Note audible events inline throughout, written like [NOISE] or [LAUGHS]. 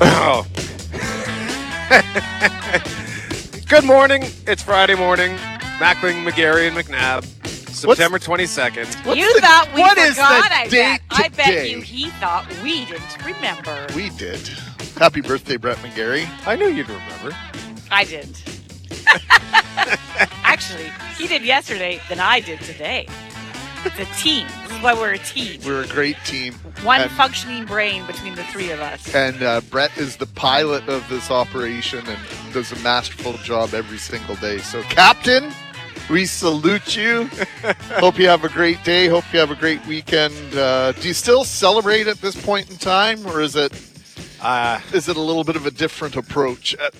Oh. [LAUGHS] Good morning. It's Friday morning. Mackling, McGarry, and McNabb. September 22nd. You the- thought we what is forgot, the I date bet. I bet you he thought we didn't remember. We did. Happy birthday, Brett McGarry. I knew you'd remember. I didn't. [LAUGHS] Actually, he did yesterday, then I did today. It's a team. This is why we're a team. We're a great team. One and, functioning brain between the three of us. And uh, Brett is the pilot of this operation and does a masterful job every single day. So, Captain, we salute you. [LAUGHS] Hope you have a great day. Hope you have a great weekend. Uh, do you still celebrate at this point in time, or is it Uh, is it a little bit of a different approach? Uh,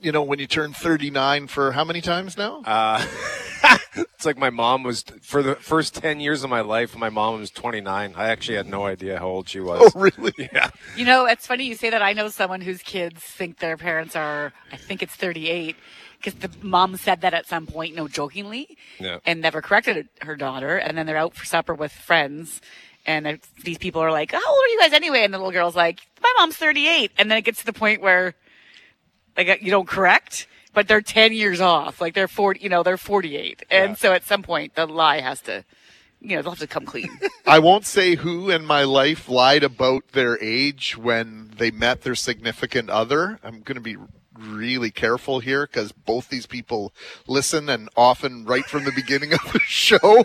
you know, when you turn 39 for how many times now? uh, [LAUGHS] it's like my mom was, for the first 10 years of my life, my mom was 29. I actually had no idea how old she was. oh, really? [LAUGHS] Yeah. You know, it's funny you say that. I know someone whose kids think their parents are, I think it's 38, because the mom said that at some point, no jokingly, Yeah. and never corrected her daughter. And then they're out for supper with friends. And these people are like, how old are you guys anyway? And the little girl's like, my mom's 38. And then it gets to the point where, like, you don't correct, but they're 10 years off. Like they're 40, you know, they're 48. And Yeah. so at some point, the lie has to, you know, they'll have to come clean. [LAUGHS] I won't say who in my life lied about their age when they met their significant other. I'm going to be really careful here because both these people listen and often right from the beginning of the [LAUGHS] show.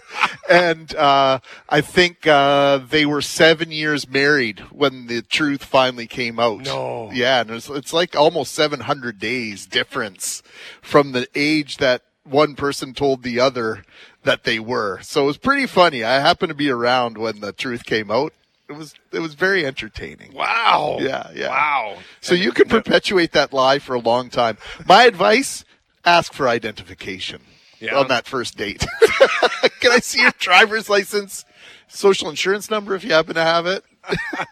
And uh, I think uh, they were seven years married when the truth finally came out. No. Yeah, and it's, it's like almost 700 days difference from the age that one person told the other that they were. So it was pretty funny. I happened to be around when the truth came out. It was it was very entertaining. Wow. Yeah, yeah. Wow. So you can perpetuate that lie for a long time. My advice: ask for identification Yeah. on that first date. [LAUGHS] can I see your driver's license, social insurance number if you happen to have it? [LAUGHS]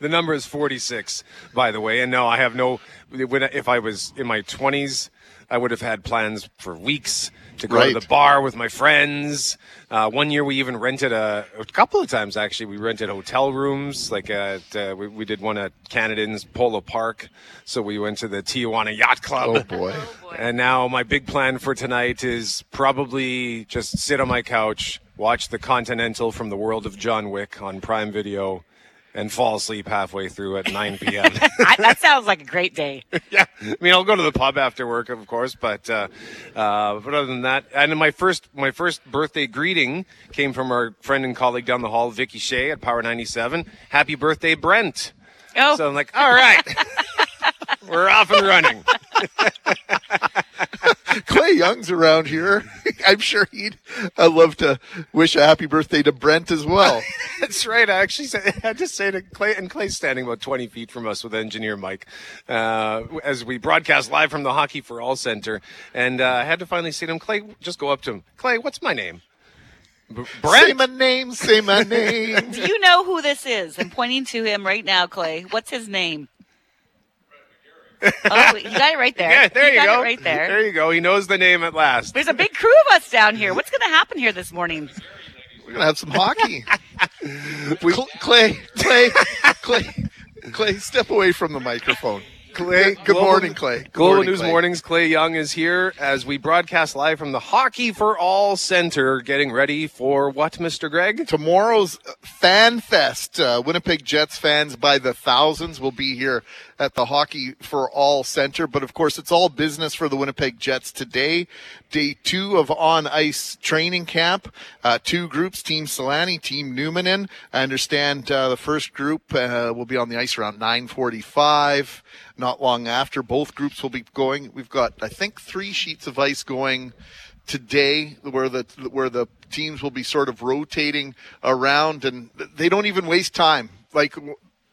The number is 46, by the way. And no, I have no. When, if I was in my 20s, I would have had plans for weeks to go Right. to the bar with my friends. Uh, one year, we even rented a, a couple of times actually. We rented hotel rooms. Like at, uh, we, we did one at Canad Inns Polo Park. So we went to the Tijuana Yacht Club. Oh boy. And now my big plan for tonight is probably just sit on my couch, watch The Continental from the world of John Wick on Prime Video, and fall asleep halfway through at 9 [LAUGHS] p.m. That sounds like a great day. [LAUGHS] yeah, I mean I'll go to the pub after work, of course, but uh, uh, but other than that, and my first my first birthday greeting came from our friend and colleague down the hall, Vicky Shea at Power 97. Happy birthday, Brent! Oh, So I'm like, all right, [LAUGHS] we're off and running. [LAUGHS] Clay Young's around here. [LAUGHS] I'm sure he'd uh, love to wish a happy birthday to Brent as well. [LAUGHS] That's right. I actually said, I just say to Clay, and Clay's standing about 20 feet from us with engineer Mike, uh, as we broadcast live from the Hockey for All Center. And uh, I had to finally say to him, Clay, just go up to him. Clay, what's my name? B- Say my name, say my name. do you know who this is? I'm pointing to him right now, Clay. What's his name? Oh, you got it right there. [LAUGHS] yeah, there you, got go. It right there. There you go. He knows the name at last. There's a big crew of us down here. What's going to happen here this morning? We're gonna have some hockey. [LAUGHS] Cl- Clay, Clay, Clay, Clay, step away from the microphone. Clay, good Global- morning, Clay. Good Global morning, News Clay. Mornings, Clay Young is here as we broadcast live from the Hockey for All Center, getting ready for what, Mr. Greg? Tomorrow's Fan Fest. Uh, Winnipeg Jets fans by the thousands will be here at the Hockey for All Center. But of course, it's all business for the Winnipeg Jets today. Day two of on ice training camp. Uh, two groups, Team Selanne, Team Numminen. I understand uh, the first group uh, will be on the ice around 945. Not long after, both groups will be going. We've got, I think, three sheets of ice going today where the where the teams will be sort of rotating around and they don't even waste time like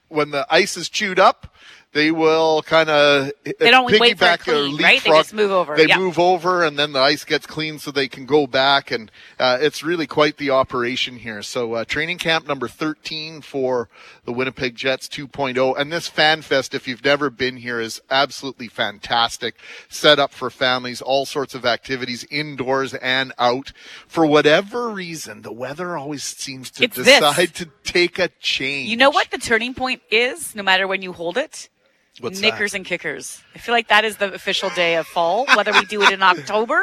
when the ice is chewed up they will kind of They don't wait for or clean, right? They just move over. They Yeah. move over, and then the ice gets clean, so they can go back, and uh, it's really quite the operation here. So, uh, training camp number thirteen for the Winnipeg Jets 2.0, and this Fan Fest, if you've never been here, is absolutely fantastic. Set up for families, all sorts of activities, indoors and out. For whatever reason, the weather always seems to It's this. decide to take a change. You know what the turning point is, no matter when you hold it? What's that? Knickers and kickers. I feel like that is the official day of fall, whether we do it in [LAUGHS] October,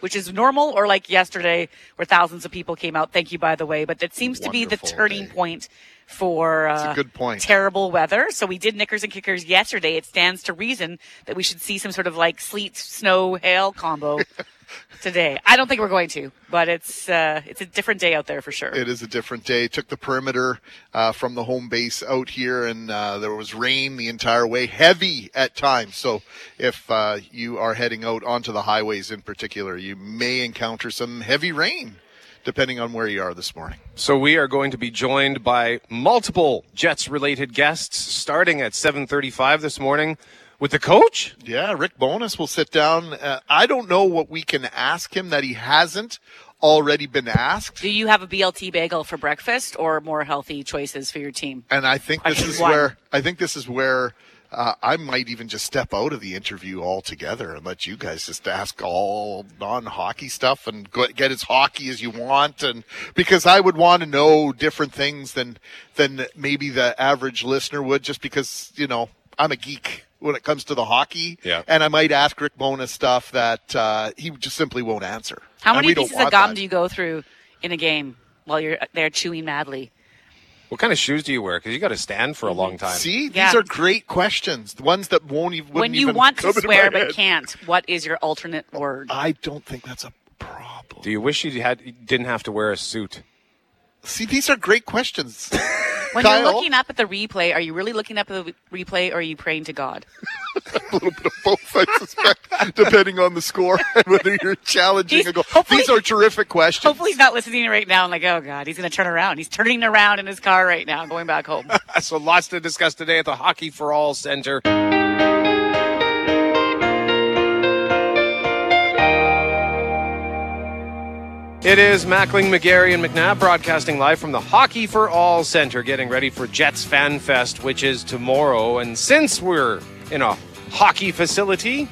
which is normal, or like yesterday, where thousands of people came out. Thank you, by the way. But that seems to be the turning day. point for uh, good point. terrible weather. So we did knickers and kickers yesterday. It stands to reason that we should see some sort of like sleet, snow, hail combo [LAUGHS] today. I don't think we're going to, but it's uh, it's a different day out there for sure. It is a different day. Took the perimeter uh, from the home base out here, and uh, there was rain the entire way, heavy at times. So, if uh, you are heading out onto the highways in particular, you may encounter some heavy rain, depending on where you are this morning. So we are going to be joined by multiple Jets-related guests, starting at 7:35 this morning with the coach. Yeah, Rick Bowness will sit down. Uh, I don't know what we can ask him that he hasn't already been asked. Do you have a BLT bagel for breakfast or more healthy choices for your team? And I think this Question is one. where I think this is where uh, I might even just step out of the interview altogether and let you guys just ask all non-hockey stuff and go, get as hockey as you want. And because I would want to know different things than than maybe the average listener would, just because you know I'm a geek when it comes to the hockey. Yeah. And I might ask Rick Bowness stuff that uh, he just simply won't answer. How many pieces of gum that. do you go through in a game while you're there chewing madly? What kind of shoes do you wear? Because you got to stand for a long time. See, these are great questions. The ones that won't even When you even want to come swear but head. can't, what is your alternate word? I don't think that's a problem. Do you wish you had you didn't have to wear a suit? See, these are great questions. [LAUGHS] When Kyle? you're looking up at the replay, are you really looking up at the replay or are you praying to God? [LAUGHS] a little bit of both, I suspect, depending on the score [LAUGHS] and whether you're challenging a goal. These are terrific questions. Hopefully he's not listening right now and like, oh God, he's going to turn around. He's turning around in his car right now, going back home. [LAUGHS] So lots to discuss today at the Hockey for All Center. It is Mackling, McGarry, and McNabb broadcasting live from the Hockey for All Center, getting ready for Jets Fan Fest, which is tomorrow. And since we're in a hockey facility,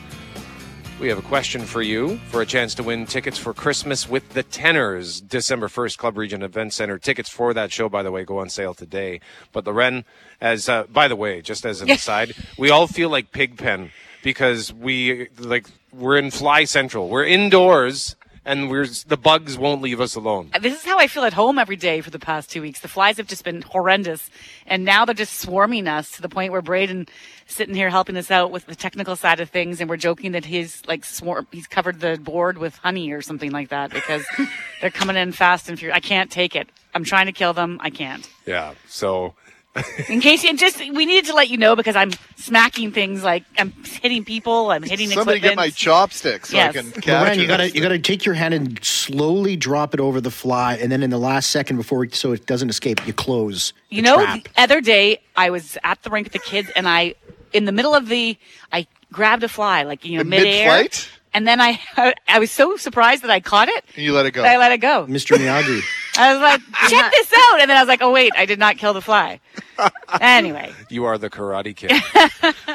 we have a question for you for a chance to win tickets for Christmas with the Tenors, December 1st, Club Regent Event Center. Tickets for that show, by the way, go on sale today. But Loren, as uh, by the way, just as an aside, we all feel like Pigpen because we like we're in Fly Central. We're indoors and we're the bugs won't leave us alone. Uh, this is how I feel at home every day for the past two weeks. The flies have just been horrendous. And now they're just swarming us to the point where Braden sitting here helping us out with the technical side of things. And we're joking that he's like swarm, he's covered the board with honey or something like that because [LAUGHS] they're coming in fast and furious. I can't take it. I'm trying to kill them. I can't. Yeah. So In case you just, we needed to let you know because I'm smacking things like I'm hitting people. I'm hitting Somebody get my chopsticks so Yes. I can catch Loren, you it. gotta you gotta take your hand and slowly drop it over the fly, and then in the last second before so it doesn't escape, you close. You the know, trap. the other day I was at the rink with the kids, and I, in the middle of the, I grabbed a fly, like you know, In midair, mid-flight? and then I, [LAUGHS] I was so surprised that I caught it, And you let it go. I let it go. Mr. Miyagi. I was like, [LAUGHS] check this out, and then I was like, oh wait, I did not kill the fly. [LAUGHS] anyway, You are the Karate Kid.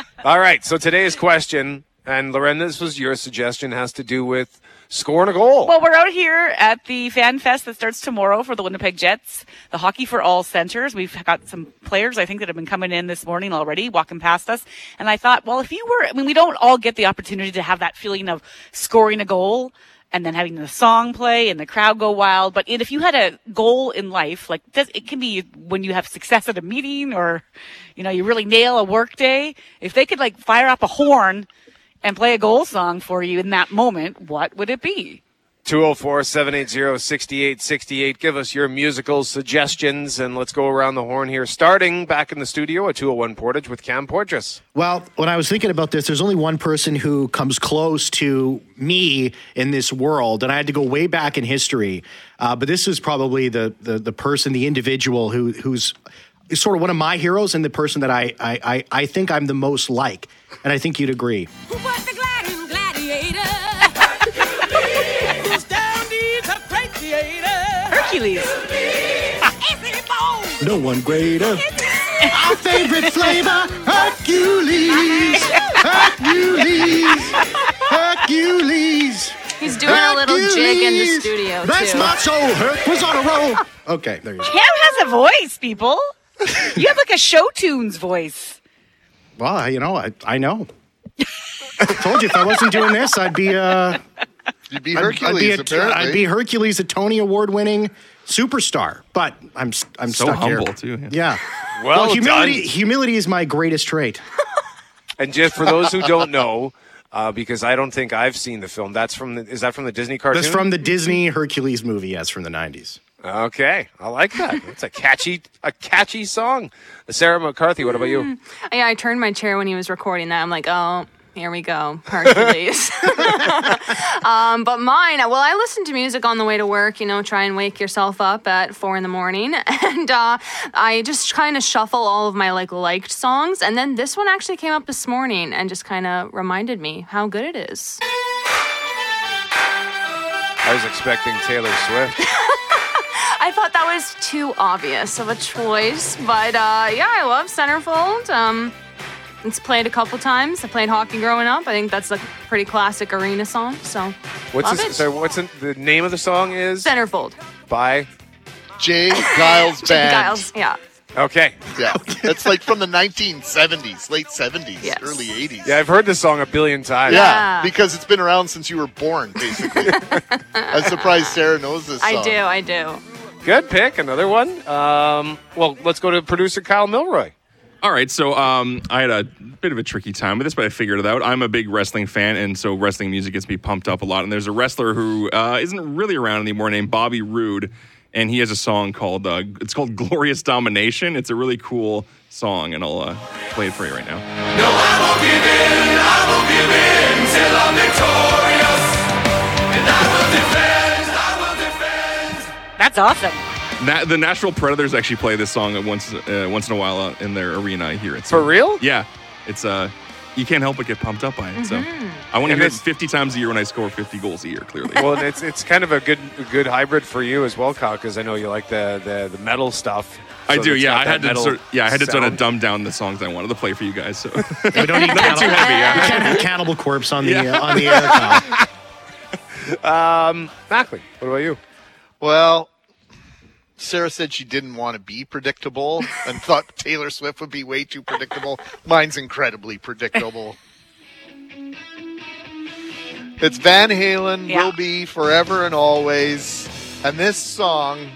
[LAUGHS] All right. So today's question, and Loren, this was your suggestion, has to do with scoring a goal. well, we're out here at the Fan Fest that starts tomorrow for the Winnipeg Jets, the Hockey for All centers. We've got some players I think that have been coming in this morning already, walking past us, and I thought, well, if you were, I mean, we don't all get the opportunity to have that feeling of scoring a goal. And then having the song play and the crowd go wild. But if you had a goal in life, like does, it can be when you have success at a meeting or, you know, you really nail a work day. If they could like fire up a horn and play a goal song for you in that moment, what would it be? 204 780 6868. Give us your musical suggestions and let's go around the horn here. Starting back in the studio at 201 Portage with Cam Portress. Well, when I was thinking about this, there's only one person who comes close to me in this world, and I had to go way back in history. Uh, but this is probably the, the the person, the individual who who's sort of one of my heroes and the person that I I, I, I think I'm the most like, and I think you'd agree. Hercules. No one greater. Our favorite flavor, Hercules. Hercules. Hercules. He's doing a little jig in the Hercules. studio That's too. my soul. Herc was on a roll. Okay, there you go. Cam has a voice, people. You have like a show tunes voice. Well, you know, I, I know. I told you if I wasn't doing this, I'd be uh, You'd be I'd- Hercules, I'd be, a, apparently. I'd be Hercules, a Tony Award winning superstar. But I'm s- I'm So stuck here. humble, too, yeah. Yeah. [LAUGHS] Well humility done. humility is my greatest trait. [LAUGHS] And just for those who don't know, uh, because I don't think I've seen the film. That's from the, is that from the Disney cartoon? That's from the Disney Hercules movie. Yes, from the '90s. Okay, I like that. It's a catchy, a catchy song. Sarah McCarthy, what about you? Yeah, I turned my chair when he was recording that. I'm like, oh, here we go, Hercules. [LAUGHS] um, but mine, well, I listen to music on the way to work. You know, try and wake yourself up at four in the morning, [LAUGHS] and uh, I just kind of shuffle all of my like liked songs. And then this one actually came up this morning and just kind of reminded me how good it is. I was expecting Taylor Swift. [LAUGHS] I thought that was too obvious of a choice, but uh, yeah, I love Centerfold. Um, it's played a couple times. I played hockey growing up. I think that's a pretty classic arena song. So What's love the, it. so what's the, the name of the song? Is Centerfold. by J. Geils Jim Band. Geils. Yeah. okay. Yeah, it's like from the 1970s, late 70s, Yes. early 80s. Yeah, I've heard this song a billion times. Yeah, Yeah. because it's been around since you were born, basically. [LAUGHS] I'm surprised Sarah knows this song. I do. I do. Good pick. Another one. Um, well, let's go to producer Kyle Milroy. All right, so um, I had a bit of a tricky time with this, but I figured it out. I'm a big wrestling fan, and so wrestling music gets me pumped up a lot. And there's a wrestler who uh, not really around anymore named Bobby Roode, and he has a song called uh, it's called "Glorious Domination." It's a really cool song, and I'll uh, play it for you right now. No, I won't give in, I won't give in till I'm victorious. And I will defend, I will defend. That's awesome. Na- the Nashville Predators actually play this song once uh, once in a while uh, in their arena. I hear it For real? Yeah, it's uh, you can't help but get pumped up by it. So Mm-hmm. I want to And hear it it's- 50 times a year when I score 50 goals a year. Clearly. [LAUGHS] Well, it's it's kind of a good a good hybrid for you as well, Kyle, because I know you like the the, the metal stuff. I So do, it's yeah. got I that had to, metal sort yeah, I had to sort of sound. dumb down the songs I wanted to play for you guys. So We don't need [LAUGHS] not too cannibal, heavy. we can't have Cannibal Corpse on the Yeah. uh, on the air. Kyle. [LAUGHS] Mackley, what about you? Well, Sarah said she didn't want to be predictable and thought Taylor Swift would be way too predictable. Mine's incredibly predictable. It's Van Halen, Yeah. will be forever and always. And this song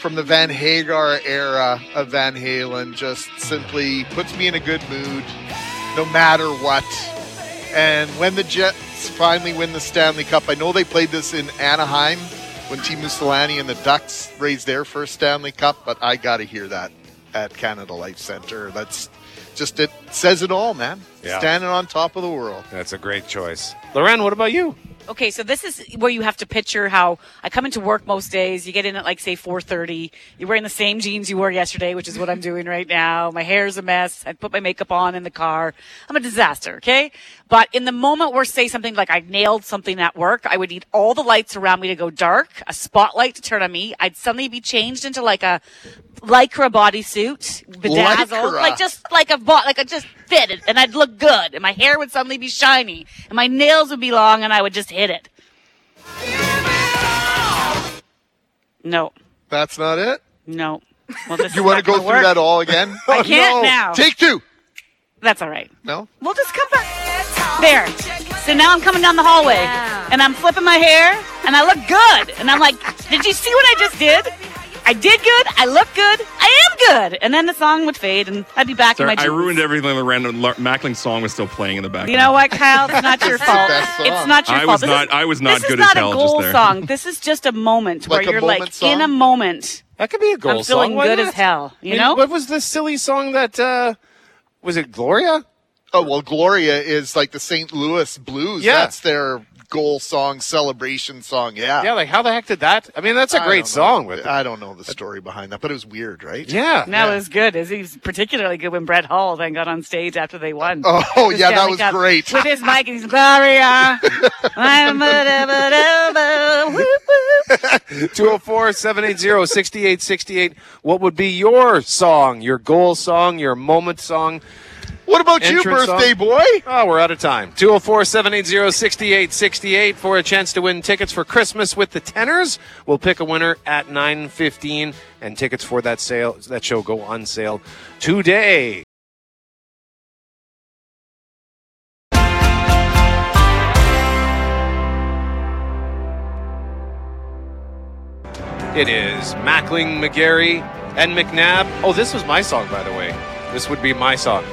from the Van Hagar era of Van Halen just simply puts me in a good mood no matter what. And when the Jets finally win the Stanley Cup, I know they played this in Anaheim when Teemu Selanne and the Ducks raised their first Stanley Cup, but I got to hear that at Canada Life Center. That's just it says it all, man. Yeah. Standing on top of the world. That's a great choice. Loren, what about you? Okay, so this is where you have to picture how I come into work most days. You get in at like say 4:30. You're wearing the same jeans you wore yesterday, which is what I'm doing right now. My hair's a mess. I put my makeup on in the car. I'm a disaster, okay? But in the moment where say something like I nailed something at work, I would need all the lights around me to go dark, a spotlight to turn on me. I'd suddenly be changed into like a lycra bodysuit, bedazzled, Lycra. like just like a bot, like a just fitted, and I'd look good, and my hair would suddenly be shiny, and my nails would be long, and I would just hit it. No, That's not it. no. Well, this [LAUGHS] You want to go through work. that all again? I oh, can't now. Take two. That's all right. No. We'll just come back. There. So now I'm coming down the hallway, Yeah. and I'm flipping my hair, and I look good, and I'm like, "Did you see what I just did? I did good. I look good. I am good." And then the song would fade, and I'd be back Sorry, in my I ruined everything. The random Lar- Macklin song was still playing in the background. You know what, Kyle? It's not [LAUGHS] your fault. It's not your fault. I fault. was This not- is- I was not this good is not a goal song. This is just a moment Like where a you're moment like song? in a moment. That could be a goal I'm feeling song. Good not? as hell. You I mean, know? what was this silly song that uh, was it? Gloria? Oh well, Gloria is like the St. Louis Blues. Yeah. That's their goal song, celebration song. Yeah. Yeah, like how the heck did that? I mean, that's a I great don't know. song. But I don't know the story behind that, but it was weird, right? yeah, No, it was good. It was particularly good when Brett Hull then got on stage after they won. Oh The yeah, that was Cup. great. With his mic and his Gloria. [LAUGHS] I'm a- whoop, whoop. 204 780 6868. What would be your song, your goal song, your moment song? What about you, birthday song? boy? Oh, we're out of time. 204 780 6868 for a chance to win tickets for Christmas with the Tenors. We'll pick a winner at 915, and tickets for that sale that show go on sale today. It is Mackling, McGarry, and McNabb. Oh, this was my song, by the way. This would be my song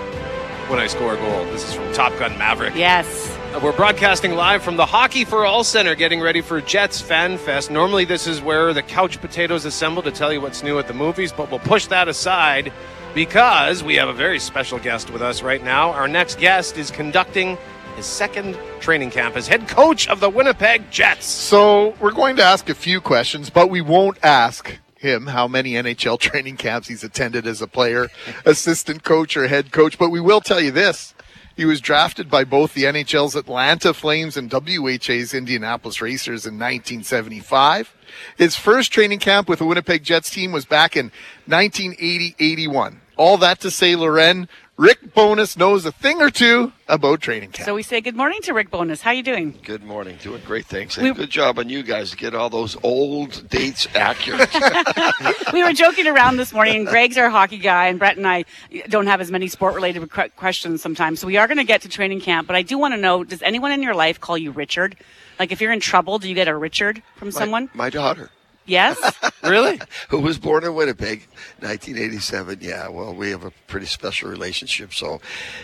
when I score a goal. This is from Top Gun Maverick. Yes. Uh, We're broadcasting live from the Hockey for All Center, getting ready for Jets Fan Fest. Normally, this is where the couch potatoes assemble to tell you what's new at the movies, but we'll push that aside because we have a very special guest with us right now. Our next guest is conducting his second training camp as head coach of the Winnipeg Jets. So we're going to ask a few questions, but we won't ask him how many NHL [LAUGHS] training camps he's attended as a player, [LAUGHS] assistant coach, or head coach. But we will tell you this. He was drafted by both the NHL's Atlanta Flames and WHA's Indianapolis Racers in 1975. His first training camp with the Winnipeg Jets team was back in 1980-81. All that to say, Loren, Rick Bowness knows a thing or two about training camp. So we say good morning to Rick Bowness. How you doing? Good morning. Doing great, thanks. We- good job on you guys to get all those old dates accurate. [LAUGHS] we were joking around this morning. Greg's our hockey guy, and Brett and I don't have as many sport-related questions sometimes. So we are going to get to training camp, but I do want to know: Does anyone in your life call you Richard? Like, if you're in trouble, do you get a Richard from someone? My daughter, Yes. [LAUGHS] Really? who was born in Winnipeg, 1987. Yeah, well, we have a pretty special relationship. So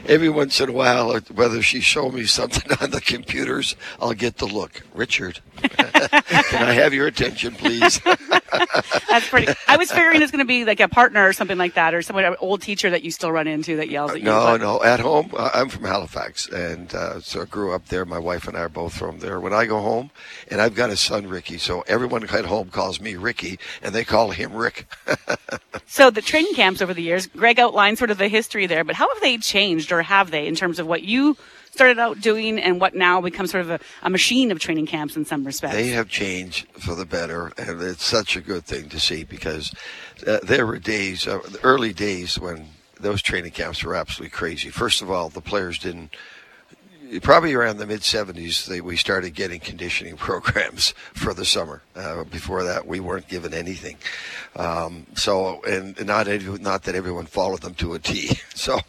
every once in a while, uh, whether she show me something [LAUGHS] on the computers, I'll get the look. Richard, [LAUGHS] can I have your attention, please? That's pretty. I was figuring it's going to be like a partner or something like that, or someone, an old teacher that you still run into that yells at you. No, but- no. At home, uh, I'm from Halifax, and uh, so I grew up there. My wife and I are both from there. When I go home, and I've got a son, Ricky, so everyone at home calls me Ricky, and they call him Rick. [LAUGHS] So the training camps over the years, Greg outlined sort of the history there, but how have they changed, or have they, in terms of what you started out doing and what now becomes sort of a, a machine of training camps in some respects? They have changed for the better, and it's such a good thing to see because uh, there were days, uh, the early days, when those training camps were absolutely crazy. First of all, the players didn't. Probably around the mid 70s, they, we started getting conditioning [LAUGHS] programs for the summer. Uh, before that, we weren't given anything. Um, so, and not not that everyone followed them to a T. [LAUGHS] So,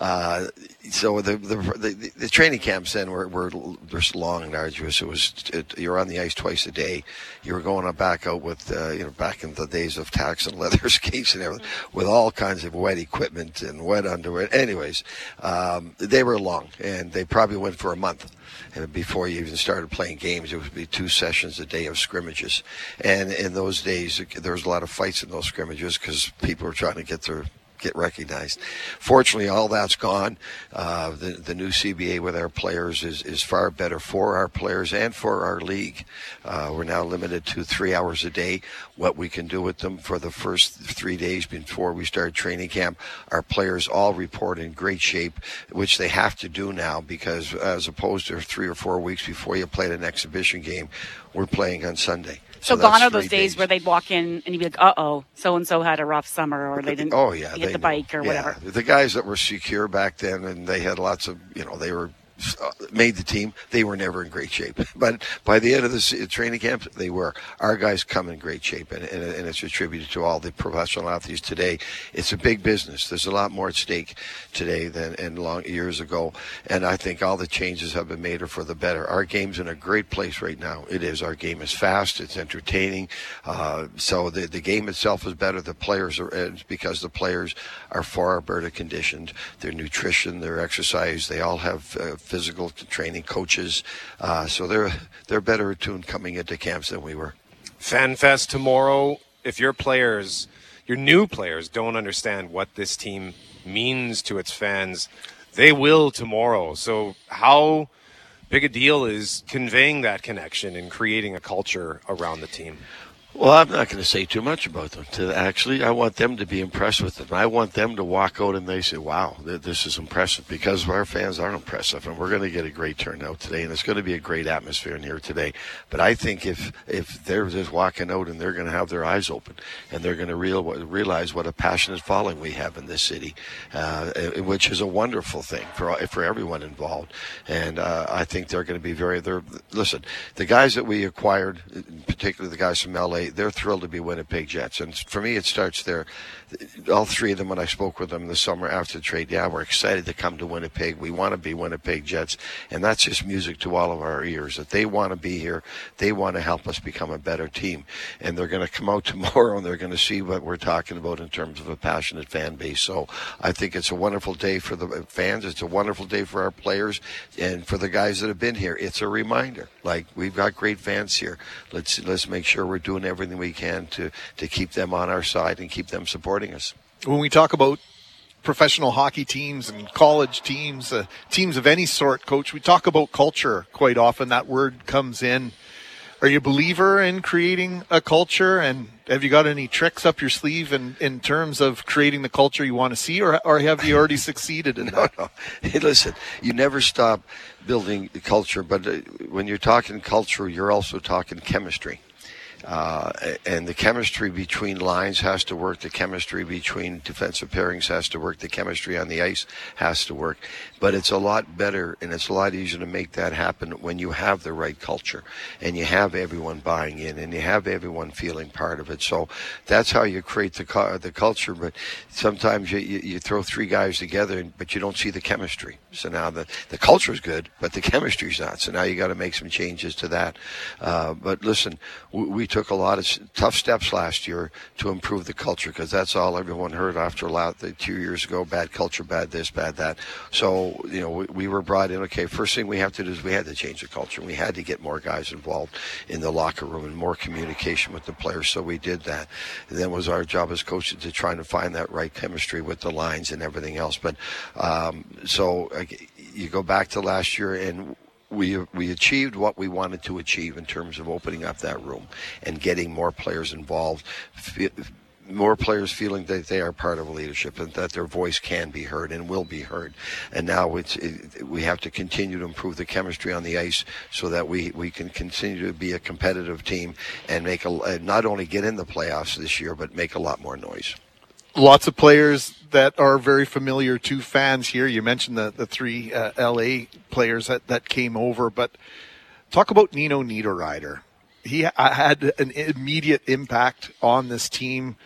uh, so the, the the the training camps then were were just long and arduous. It was it, you're on the ice twice a day. You were going back out with uh, you know back in the days of tax and [LAUGHS] leather skates and everything with all kinds of wet equipment and wet underwear. Anyways, um, they were long and they probably went for a month. And before you even started playing games, it would be two sessions a day of scrimmages. And in those days, there was a lot of fights in those scrimmages because people were trying to get their get recognized. Fortunately, all that's gone. Uh, the the new CBA with our players is, is far better for our players and for our league. Uh, we're now limited to three hours a day. What we can do with them for the first three days before we start training camp, our players all report in great shape, which they have to do now because as opposed to three or four weeks before you played an exhibition game, we're playing on Sunday. So that's gone are those three days, where they'd walk in and you'd be like, "Uh oh, so and so had a rough summer, or they didn't Oh yeah, get they the know. bike or Yeah. whatever." The guys that were secure back then, and they had lots of, you know, they were made the team. They were never in great shape, [LAUGHS] but by the end of the training camp, they were. Our guys come in great shape, and, and, and it's attributed to all the professional athletes today. It's a big business. There's a lot more at stake today than in long years ago, and I think all the changes have been made are for the better. Our game's in a great place right now. It is. Our game is fast. It's entertaining. Uh, so the the game itself is better. The players are because the players are far better conditioned. Their nutrition, their exercise, they all have uh, physical training coaches. Uh, so they're they're better attuned coming into camps than we were. FanFest tomorrow. If your players, your new players, don't understand what this team means to its fans, they will tomorrow. So, how big a deal is conveying that connection and creating a culture around the team? Well, I'm not going to say too much about them. To actually, I want them to be impressed with it. I want them to walk out and they say, "Wow, th- this is impressive," because our fans are impressive, and we're going to get a great turnout today, and it's going to be a great atmosphere in here today. But I think if if they're just walking out and they're going to have their eyes open and they're going to real, realize what a passionate following we have in this city, uh, eh, which is a wonderful thing for for everyone involved, and uh, I think they're going to be very. They're listen, the guys that we acquired, particularly the guys from LA they they're thrilled to be Winnipeg Jets. And for me, it starts there. All three of them, when I spoke with them this summer after the trade, yeah, we're excited to come to Winnipeg. We want to be Winnipeg Jets, and that's just music to all of our ears. That they want to be here, they want to help us become a better team, and they're going to come out [LAUGHS] tomorrow and they're going to see what we're talking about in terms of a passionate fan base. So I think it's a wonderful day for the fans. It's a wonderful day for our players and for the guys that have been here. It's a reminder. Like we've got great fans here. Let's let's make sure we're doing everything we can to to keep them on our side and keep them supporting us. when we talk about professional hockey teams and college teams, uh, teams of any sort, coach, we talk about culture quite often. That word comes in. Are you a believer in creating a culture? And have you got any tricks up your sleeve in, in terms of creating the culture you want to see, or, or have you already succeeded in [LAUGHS] that? No, hey, listen, you never stop building the culture, but uh, when you're talking culture, you're also talking chemistry. Uh, and the chemistry between lines has to work. The chemistry between defensive pairings has to work. The chemistry on the ice has to work. But it's a lot better and it's a lot easier to make that happen when you have the right culture and you have everyone buying in and you have everyone feeling part of it. So that's how you create the the culture. But sometimes you, you, you throw three guys together, but you don't see the chemistry. So now the the culture is good, but the [LAUGHS] chemistry's not. So now you got to make some changes to that. Uh, but listen, we, we took a lot of tough steps last year to improve the culture because that's all everyone heard after la- the two years ago. Bad culture, bad this, bad that. So you know we, we were brought in. Okay, first thing we have to do is we had to change the culture. We had to get more guys involved in the locker room and more communication with the players. So we did that. And then was our job as coaches to try to find that right chemistry with the lines and everything else. But um, so you go back to last year and we we achieved what we wanted to achieve in terms of opening up that room and getting more players involved. More players feeling that they are part of leadership and that their voice can be heard and will be heard. And now it's it, we have to continue to improve the chemistry on the ice so that we, we can continue to be a competitive team and make a not only get in the playoffs this year but make a lot more noise. Lots of players that are very familiar to fans here. You mentioned the, the three uh, LA players that, that came over, but talk about Nino Niederreiter. He ha- had an immediate impact on this team.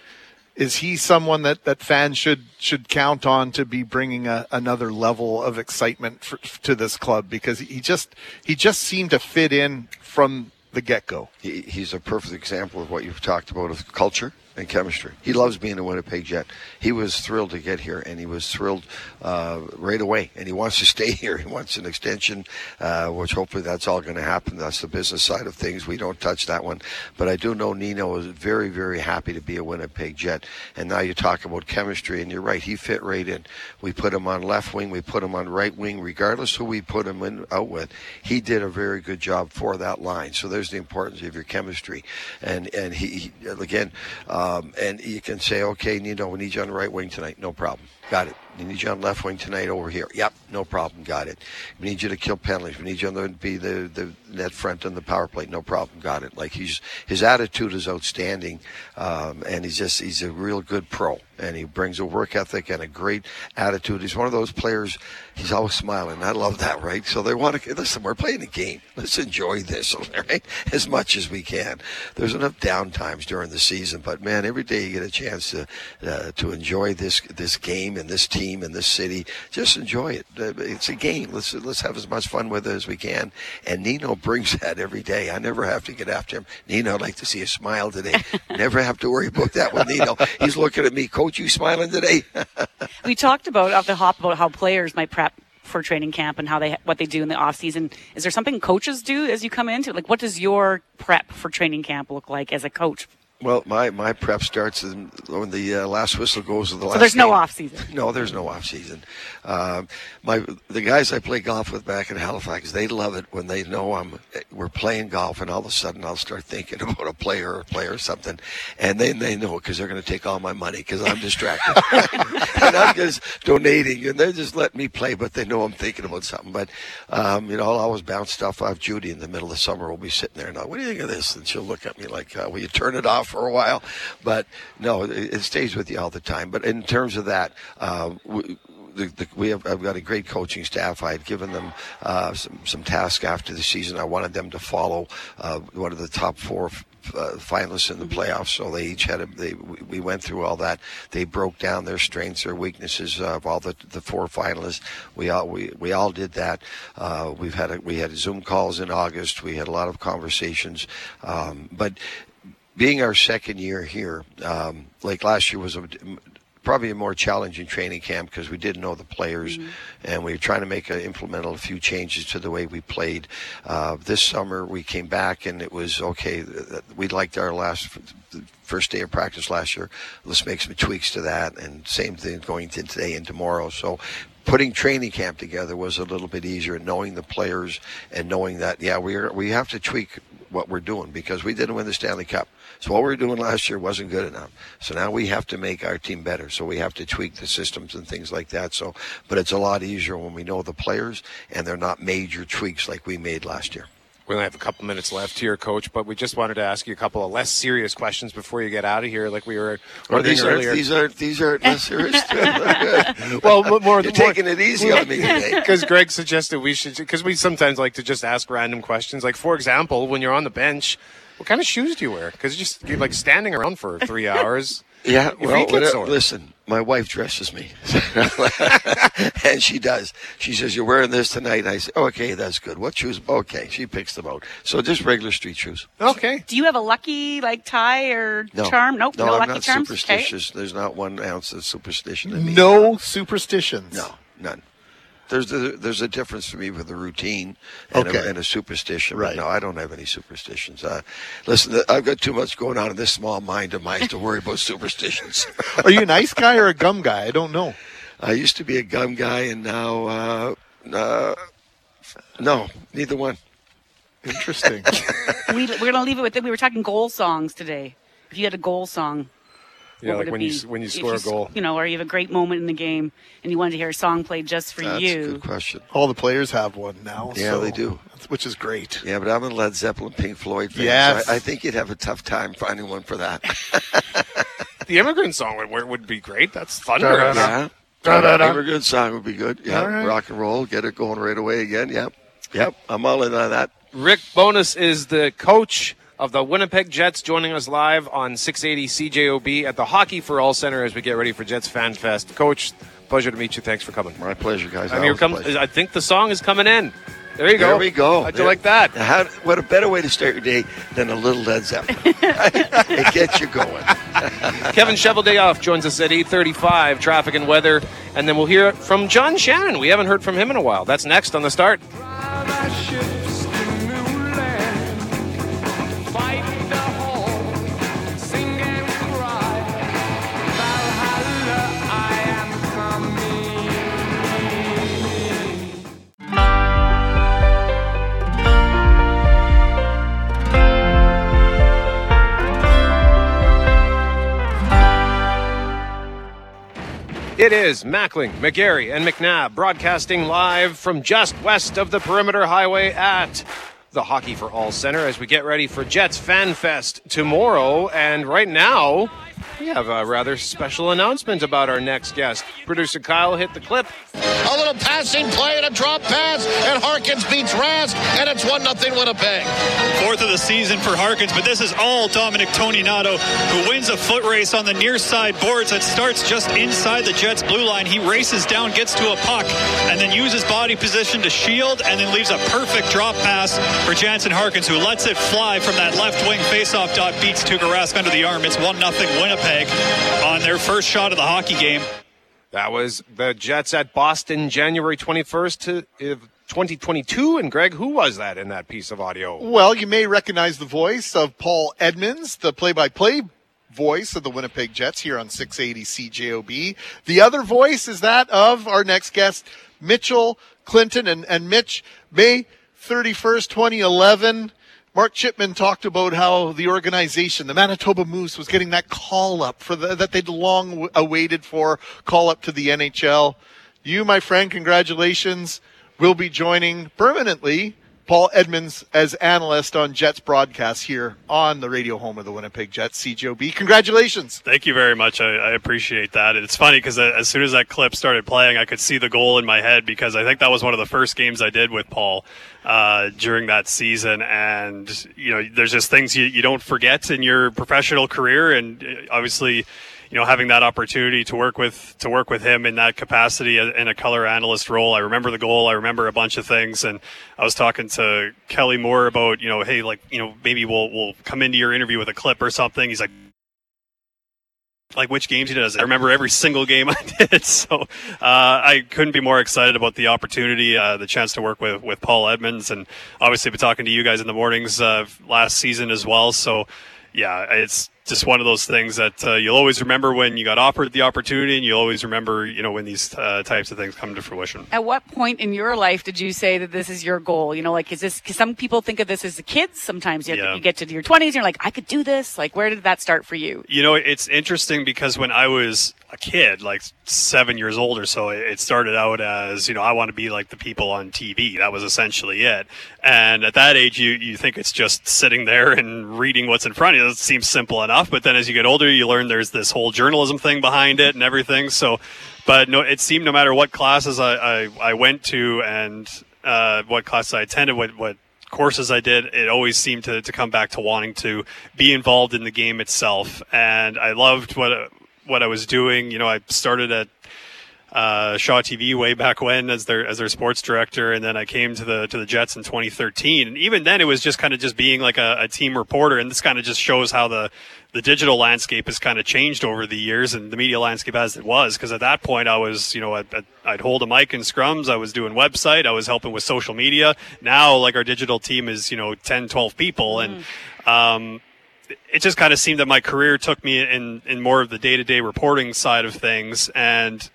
Is he someone that, that fans should should count on to be bringing a, another level of excitement for, to this club? Because he just he just seemed to fit in from the get go. He, he's a perfect example of what you've talked about of culture and chemistry. He loves being a Winnipeg Jet. He was thrilled to get here, and he was thrilled uh, right away. And he wants to [LAUGHS] stay here. He wants an extension, uh, which hopefully that's all going to happen. That's the business side of things. We don't touch that one. But I do know Nino is very, very happy to be a Winnipeg Jet. And now you talk about chemistry, and you're right. He fit right in. We put him on left wing. We put him on right wing. Regardless who we put him in out with, he did a very good job for that line. So there's the importance of your chemistry. And and he, he again. Um, and you can say, okay, Nino, we need you on the right wing tonight. No problem. Got it. We need you on left wing tonight over here. Yep, no problem. Got it. We need you to kill penalties. We need you to be the, the net front on the power play. No problem. Got it. Like he's his attitude is outstanding, um, and he's just he's a real good pro, and he brings a work ethic and a great attitude. He's one of those players. He's always smiling. I love that. Right. So they want to listen. We're playing a game. Let's enjoy this, [LAUGHS] right? As much as we can. There's enough down times during the season, but man, every day you get a chance to uh, to enjoy this this game and this team and this city. Just enjoy it. Uh, It's a game. Let's let's have as much fun with it as we can. And Nino [LAUGHS] brings that every day. I never have to get after him. Nino, I'd like to see a smile today. [LAUGHS] never have to worry about that with Nino. He's looking at me, Coach. You smiling today? [LAUGHS] We talked about off the hop about how players might prep for training camp and how they what they do in the off season. Is there something coaches do as you come into? Like, what does your prep for training camp look like as a coach? Well, my, my prep starts in, when the uh, last whistle goes to the last. So there's no game. off season. No, there's no off season. Um, my the guys I play golf with back in Halifax, they love it when they know I'm we're playing golf, and all of a sudden I'll start thinking [LAUGHS] about a player or a player or something, and then they know because they're going to take all my money because I'm distracted, [LAUGHS] [LAUGHS] and I'm just donating, and they're just letting me play, but they know I'm thinking about something. But um, you know, I'll always bounce stuff off Judy in the middle of summer. We'll be sitting there, and I'll, what do you think of this? And she'll look at me like, uh, "Will you turn it off for a while?" But no, it, it stays with you all the time. But in terms of that, uh, we, the, the, we have I've got a great coaching staff. I had given them uh, some some tasks after the season. I wanted them to follow uh, one of the top four uh, finalists in the playoffs, so they each had a. They we we went through all that. They broke down their strengths, their weaknesses of all the the four finalists. We all we, we all did that. Uh, we've had a, we had Zoom calls in August. We had a lot of conversations, um, but being our second year here, um, like last year was a, probably a more challenging training camp because we didn't know the players, and we were trying to make a, implement a few changes to the way we played. Uh, this summer we came back and it was okay. We liked our last first day of practice last year. Let's make some tweaks to that, and same thing going to today and tomorrow. So. Putting training camp together was a little bit easier, knowing the players and knowing that yeah we are we have to tweak what we're doing because we didn't win the Stanley Cup. So what we were doing last year wasn't good enough. So now we have to make our team better. So we have to tweak the systems and things like that. So, but it's a lot easier when we know the players and they're not major tweaks like we made last year. We only have a couple minutes left here, Coach, but we just wanted to ask you a couple of less serious questions before you get out of here, like we were wondering these aren't these aren't these aren't less [LAUGHS] serious. [LAUGHS] [LAUGHS] well, more You're taking it easy on me today. because Greg suggested we should because we sometimes like to just ask random questions. Like for example, when you're on the bench, what kind of shoes do you wear? Because just you're like standing around for three hours. Yeah, Your well, feet whatever- listen, my wife dresses me, [LAUGHS] and she does. She says, "You're wearing this tonight." And I say, "Okay, that's good. What shoes?" Okay, she picks them out. So just regular street shoes. Okay. Do you have a lucky like tie or No, charm? Nope, no, no, I'm lucky not charms. Okay. superstitious. There's not one ounce of superstition in me. No superstitions. No, none. There's a, there's a difference for me with a routine and, Okay. a, and a superstition. but Right. No, I don't have any superstitions. Uh, listen, I've got too much going on in this small mind of mine to worry about [LAUGHS] superstitions. Are you a nice guy or a gum guy? I don't know. I used to be a gum guy, and now, uh, uh, no, neither one. Interesting. [LAUGHS] we, we're gonna leave it with it. We were talking goal songs today. If you had a goal song, Yeah, what like would it when be? you when you If score a s- goal. you know, or you have a great moment in the game and you wanted to hear a song played just for That's a you. good question. All the players have one now. Yeah, so- they do. which is great. Yeah, but I'm a Led Zeppelin, Pink Floyd fan. Yes. so I, I think you'd have a tough time finding one for that. [LAUGHS] The immigrant song would, would be great. That's thunder. Yeah. Da-da-da. Immigrant song would be good. Yeah. All right. Rock and roll, get it going right away again. Yep. Yep. I'm all in on that. Rick Bowness is the coach of the Winnipeg Jets, joining us live on 680 CJOB at the Hockey for All Center as we get ready for Jets Fan Fest. Coach, pleasure to meet you. Thanks for coming. My pleasure, guys. And here Always comes. pleasure. I think the song is coming in. There you go. There we go. How'd you There- like that? How, what a better way to start your day than a little Led Zeppelin. [LAUGHS] it gets you going. [LAUGHS] Kevin Cheveldayoff joins us at 8:35. Traffic and weather, and then we'll hear from John Shannon. We haven't heard from him in a while. That's next on the start. It is Mackling, McGarry, and McNabb broadcasting live from just west of the Perimeter Highway at the Hockey for All Center as we get ready for Jets Fan Fest tomorrow. And right now, we have a rather special announcement about our next guest. Producer Kyle hit the clip. A little passing play and a drop pass, and Harkins beats Rask, and it's 1 0 Winnipeg. fourth of the season for Harkins, but this is all Dominic Toninato, who wins a foot race on the near side boards that starts just inside the Jets' blue line. He races down, gets to a puck, and then uses body position to shield, and then leaves a perfect drop pass for Jansen Harkins, who lets it fly from that left wing faceoff dot, beats Tuukka Rask under the arm. It's 1 0 Winnipeg on their first shot of the hockey game. That was the Jets at Boston, January 21st to uh, 2022. And Greg, who was that in that piece of audio? Well, you may recognize the voice of Paul Edmonds, the play-by-play voice of the Winnipeg Jets here on 680 CJOB. The other voice is that of our next guest, Mitchell Clinton. And, and Mitch, May 31st, 2011, Mark Chipman talked about how the organization, the Manitoba Moose, was getting that call up for the, that they'd long awaited uh, for call up to the NHL. You, my friend, congratulations, will be joining permanently Paul Edmonds as analyst on Jets broadcast here on the radio home of the Winnipeg Jets, CJOB. Congratulations. Thank you very much. I, I appreciate that. And it's funny because as soon as that clip started playing, I could see the goal in my head because I think that was one of the first games I did with Paul uh, during that season. And, you know, there's just things you, you don't forget in your professional career. And uh, obviously, you know, having that opportunity to work with to work with him in that capacity in a color analyst role. I remember the goal. I remember a bunch of things, and I was talking to Kelly Moore about, you know, hey, like, you know, maybe we'll we'll come into your interview with a clip or something. He's like. Like which games he does. I remember every single game [LAUGHS] I did. So uh, I couldn't be more excited about the opportunity, uh, the chance to work with, with Paul Edmonds, and obviously been talking to you guys in the mornings uh, last season as well. So yeah, it's just one of those things that uh, you'll always remember when you got offered the opportunity, and you'll always remember, you know, when these uh, types of things come to fruition. At what point in your life did you say that this is your goal? You know, like, is this, cause some people think of this as the kids. Sometimes you, Yeah. you get to your 20s and you're like, I could do this. Like, where did that start for you? You know, it's interesting because when I was a kid, like seven years old or so, it it started out as, you know, I want to be like the people on TV. That was essentially it. And at that age, you, you think it's just sitting there and reading what's in front of you. It seems simple enough. But then as you get older, you learn there's this whole journalism thing behind it and everything. So, but no, it seemed no matter what classes I, I, I went to and uh, what classes I attended, what, what courses I did, it always seemed to, to come back to wanting to be involved in the game itself. And I loved what what I was doing. You know, I started at uh, Shaw TV way back when as their as their sports director, and then I came to the to the Jets in 2013. And even then, it was just kind of just being like a, a team reporter. And this kind of just shows how the the digital landscape has kind of changed over the years, and the media landscape as it was. Because at that point, I was you know I'd, I'd- I'd hold a mic in scrums, I was doing website, I was helping with social media. Now, like our digital team is you know 10, 12 people, and um, it just kind of seemed that my career took me in in more of the day to day reporting side of things and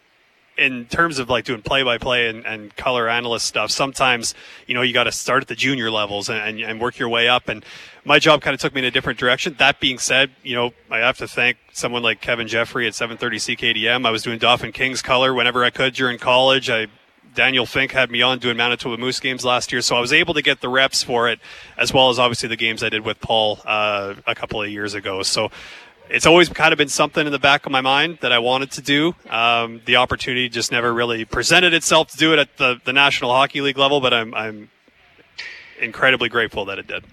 in terms of like doing play by play and color analyst stuff, sometimes, you know, you got to start at the junior levels and, and, and work your way up. And my job kind of took me in a different direction. That being said, you know, I have to thank someone like Kevin Jeffrey at 730 CKDM. I was doing Dauphin Kings color whenever I could during college. I Daniel Fink had me on doing Manitoba Moose games last year, so I was able to get the reps for it, as well as obviously the games I did with Paul uh, a couple of years ago. So it's always kind of been something in the back of my mind that I wanted to do. Um, the opportunity just never really presented itself to do it at the, the National Hockey League level, but I'm, I'm incredibly grateful that it did.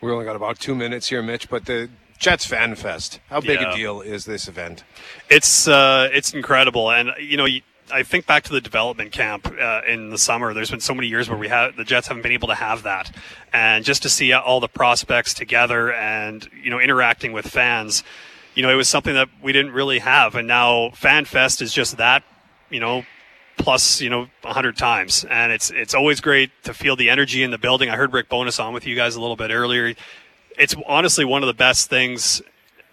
We only got about two minutes here, Mitch, but the Jets Fan Fest. How big Yeah. a deal is this event? It's uh, it's incredible, and you know, you, I think back to the development camp uh, in the summer. There's been so many years where we have the Jets haven't been able to have that, and just to see all the prospects together and you know interacting with fans, you know, it was something that we didn't really have, and now Fan Fest is just that, you know. Plus, you know, a hundred times, and it's it's always great to feel the energy in the building. I heard Rick Bowness on with you guys a little bit earlier. It's honestly one of the best things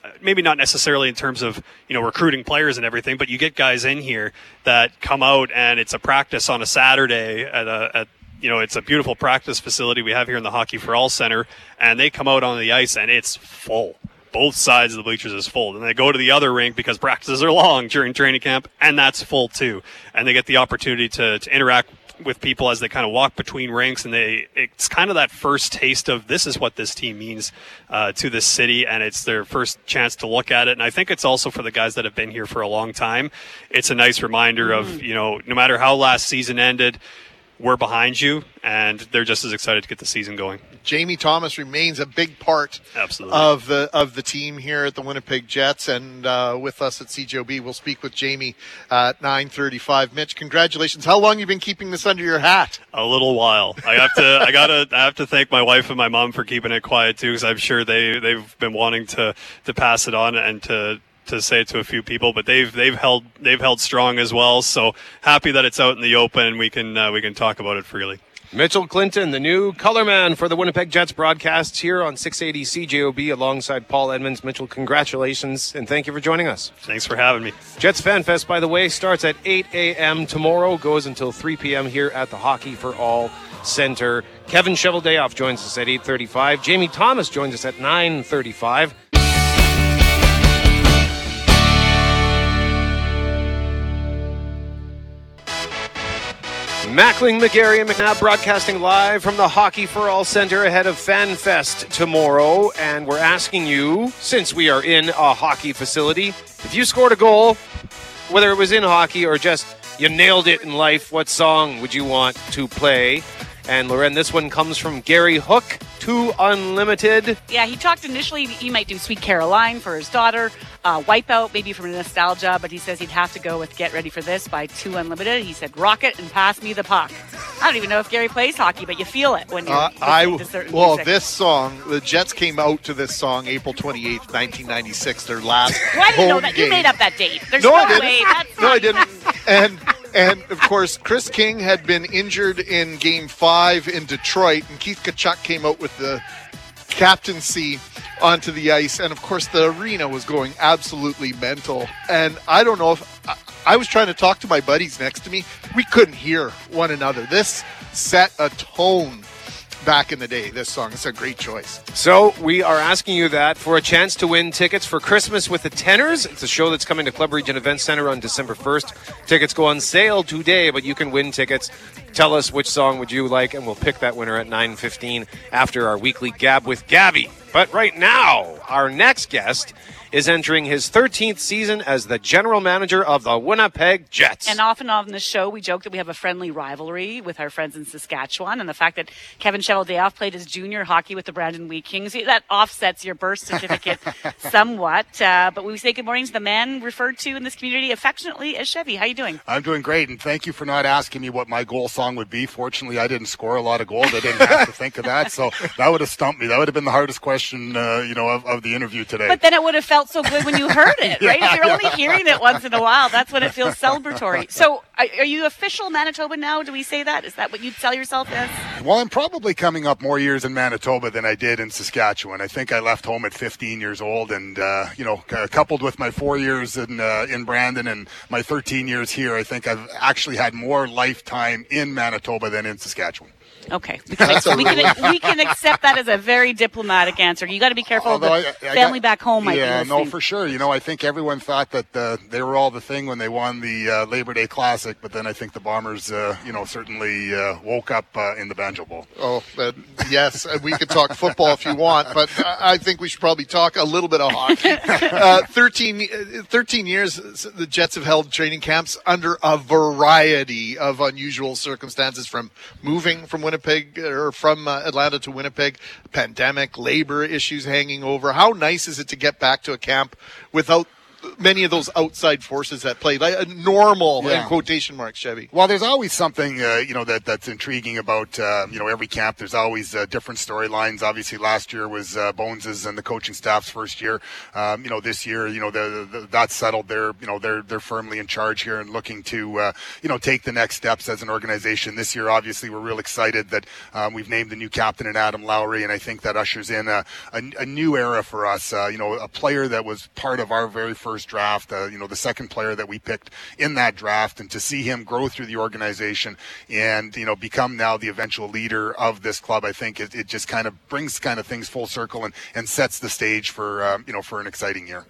uh, maybe not necessarily in terms of you know recruiting players and everything, but you get guys in here that come out and it's a practice on a Saturday at a at you know it's a beautiful practice facility we have here in the Hockey for All Center, and they come out on the ice and it's full. Both sides of the bleachers is full, and they go to the other rink because practices are long during training camp, and that's full too. And they get the opportunity to, to interact with people as they kind of walk between ranks and they it's kind of that first taste of this is what this team means uh, to this city and it's their first chance to look at it. And i think it's also for the guys that have been here for a long time it's a nice reminder of you know no matter how last season ended we're behind you and they're just as excited to get the season going Jamie Thomas remains a big part Absolutely. of the of the team here at the Winnipeg Jets, and uh, with us at CJOB, we'll speak with Jamie at nine thirty-five. Mitch, congratulations! How long you been keeping this under your hat? a little while. I have to. I gotta. I have to thank my wife and my mom for keeping it quiet too, because I'm sure they they've been wanting to to pass it on and to to say it to a few people, but they've they've held they've held strong as well. So happy that it's out in the open and we can uh, we can talk about it freely. Mitchell Clinton, the new color man for the Winnipeg Jets broadcasts here on 680 CJOB alongside Paul Edmonds. Mitchell, congratulations and thank you for joining us. Thanks for having me. Jets Fan Fest, by the way, starts at 8 a.m. tomorrow, goes until 3 p.m. here at the Hockey for All Center. Kevin Cheveldayoff joins us at 8.35. Jamie Thomas joins us at 9.35. Mackling, McGarry, and McNabb broadcasting live from the Hockey for All Center ahead of FanFest tomorrow. And we're asking you, since we are in a hockey facility, if you scored a goal, whether it was in hockey or just you nailed it in life, what song would you want to play? And Loren, this one comes from Gary Hook, Two Unlimited. Yeah, he talked initially he might do Sweet Caroline for his daughter, uh, Wipeout maybe from nostalgia, but he says he'd have to go with Get Ready for This by Two Unlimited. He said Rocket and Pass Me the Puck. I don't even know if Gary plays hockey, but you feel it when you're Uh, I to certain well, music. this song, the Jets came out to this song April twenty eighth, nineteen ninety six. Their last. Well, I didn't know that. game. You made up that date. There's No, no, I didn't. way. That's No, I didn't. And and of course, Kris King had been injured in Game Five in Detroit, and Keith Tkachuk came out with the captaincy onto the ice, and of course, the arena was going absolutely mental. And I don't know if I, I was trying to talk to my buddies next to me. We couldn't hear one another. This set a tone back in the day. This song. It's a great choice. So we are asking you that for a chance to win tickets for Christmas with the Tenors. It's a show that's coming to Club Regent Event Center on December 1st. Tickets go on sale today, but you can win tickets. Tell us which song would you like, and we'll pick that winner at 9:15 after our weekly Gab with Gabby. But right now, our next guest is entering his 13th season as the general manager of the Winnipeg Jets. And often on the show, we joke that we have a friendly rivalry with our friends in Saskatchewan, and the fact that Kevin Cheveldayoff played his junior hockey with the Brandon Wheat Kings that offsets your birth certificate [LAUGHS] somewhat. Uh, but we say good morning to the man referred to in this community affectionately as Chevy. How are you doing? I'm doing great, and thank you for not asking me what my goal song would be. Fortunately, I didn't score a lot of goals. I didn't have to think of that, so that would have stumped me. That would have been the hardest question, uh, you know, of, of the interview today. But then it would have felt so good when you heard it, [LAUGHS] right? Yeah, if you're yeah. only hearing it once in a while, that's when it feels celebratory. So, are, are you official Manitoba now? Do we say that? Is that what you'd tell yourself as? Well, I'm probably coming up more years in Manitoba than I did in Saskatchewan. I think I left home at 15 years old, and uh, you know, c- coupled with my four years in uh, in Brandon and my 13 years here, I think I've actually had more lifetime in Manitoba than in Saskatchewan. Okay, we [LAUGHS] can, we, can, we can accept that as a very diplomatic answer. You got to be careful of the Although I- I family got- back home. Might yeah, be no, for sure. You know, I think everyone thought that uh, they were all the thing when they won the uh, Labor Day Classic, but then I think the Bombers, uh, you know, certainly uh, woke up uh, in the Banjo Bowl. Oh, uh, yes, uh, we could talk football if you want, but I I think we should probably talk a little bit of hockey. [LAUGHS] Uh, 13, uh, 13 years, the Jets have held training camps under a variety of unusual circumstances from moving from Winnipeg or from uh, Atlanta to Winnipeg, pandemic, labor issues hanging over. How nice is it to get back to a camp without many of those outside forces at play, like a normal Yeah. in quotation marks, Chevy? Well, there's always something uh, you know that that's intriguing about uh, you know every camp. There's always uh, different storylines. Obviously, last year was uh, Bowness's and the coaching staff's first year. Um, you know, this year, you know, the, the, that's settled. They're you know they're they're firmly in charge here and looking to uh, you know take the next steps as an organization. This year, obviously, we're real excited that um, we've named the new captain in Adam Lowry, and I think that ushers in a, a, a new era for us. Uh, you know, a player that was part of our very first draft. Uh, you know, the second player that we picked in that draft, and to see him grow through the organization and you know become now the eventual leader of this club, I think it, it just kind of brings kind of things full circle and, and sets the stage for um, you know for an exciting year.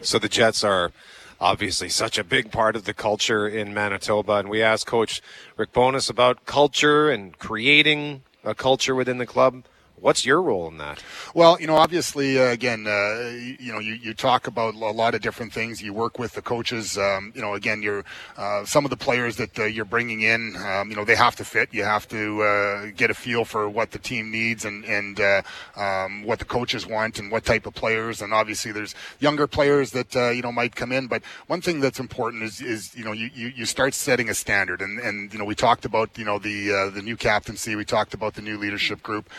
So the Jets are obviously such a big part of the culture in Manitoba. And we asked Coach Rick Bowness about culture and creating a culture within the club. What's your role in that? Well, you know, obviously, uh, again, uh, you, you know, you, you talk about a lot of different things. You work with the coaches. Um, you know, again, you're uh, some of the players that uh, you're bringing in. Um, you know, they have to fit. You have to uh, get a feel for what the team needs and and uh, um, what the coaches want and what type of players. And obviously, there's younger players that you know might come in. But one thing that's important is is you know you, you, you start setting a standard. And and you know we talked about you know the the new captaincy. We talked about the new leadership group.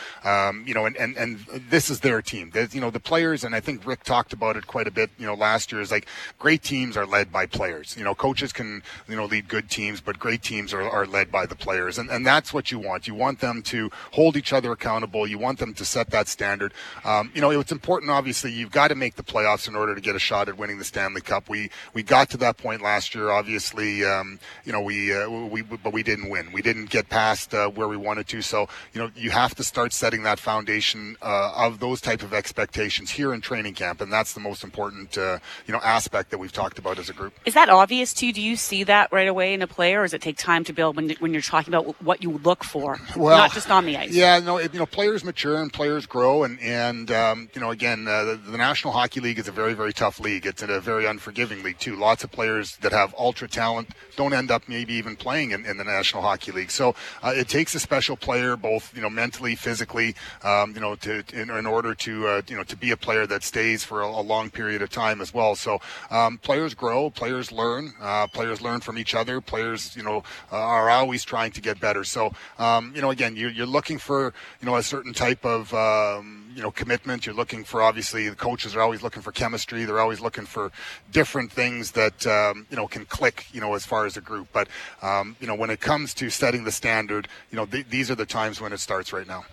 You know, and, and, and this is their team. You know, the players, and I think Rick talked about it quite a bit, you know, last year is like great teams are led by players. You know, coaches can, you know, lead good teams, but great teams are, are led by the players. And, and that's what you want. You want them to hold each other accountable. You want them to set that standard. Um, you know, it's important, obviously, you've got to make the playoffs in order to get a shot at winning the Stanley Cup. We, we got to that point last year. Obviously, um, you know, we, uh, we, but we didn't win. We didn't get past uh, where we wanted to. So, you know, you have to start setting that that foundation uh, of those type of expectations here in training camp, and that's the most important uh, you know aspect that we've talked about as a group. Is that obvious to you? Do you see that right away in a player, or does it take time to build when, when you're talking about what you look for, [LAUGHS] Well, not just on the ice? Yeah, no, it, you know, players mature and players grow, and and um, you know, again, uh, the, the National Hockey League is a very very tough league. It's a very unforgiving league too. Lots of players that have ultra talent don't end up maybe even playing in, in the National Hockey League. So uh, it takes a special player, both you know, mentally, physically, um, you know, to in, in order to uh, you know to be a player that stays for a, a long period of time as well. So um, players grow, players learn, uh, players learn from each other. Players, you know, uh, are always trying to get better. So um, you know, again, you're, you're looking for you know a certain type of um, you know commitment. You're looking for obviously the coaches are always looking for chemistry. They're always looking for different things that um, you know can click. You know as far as a group, but um, you know when it comes to setting the standard, you know th- these are the times when it starts right now.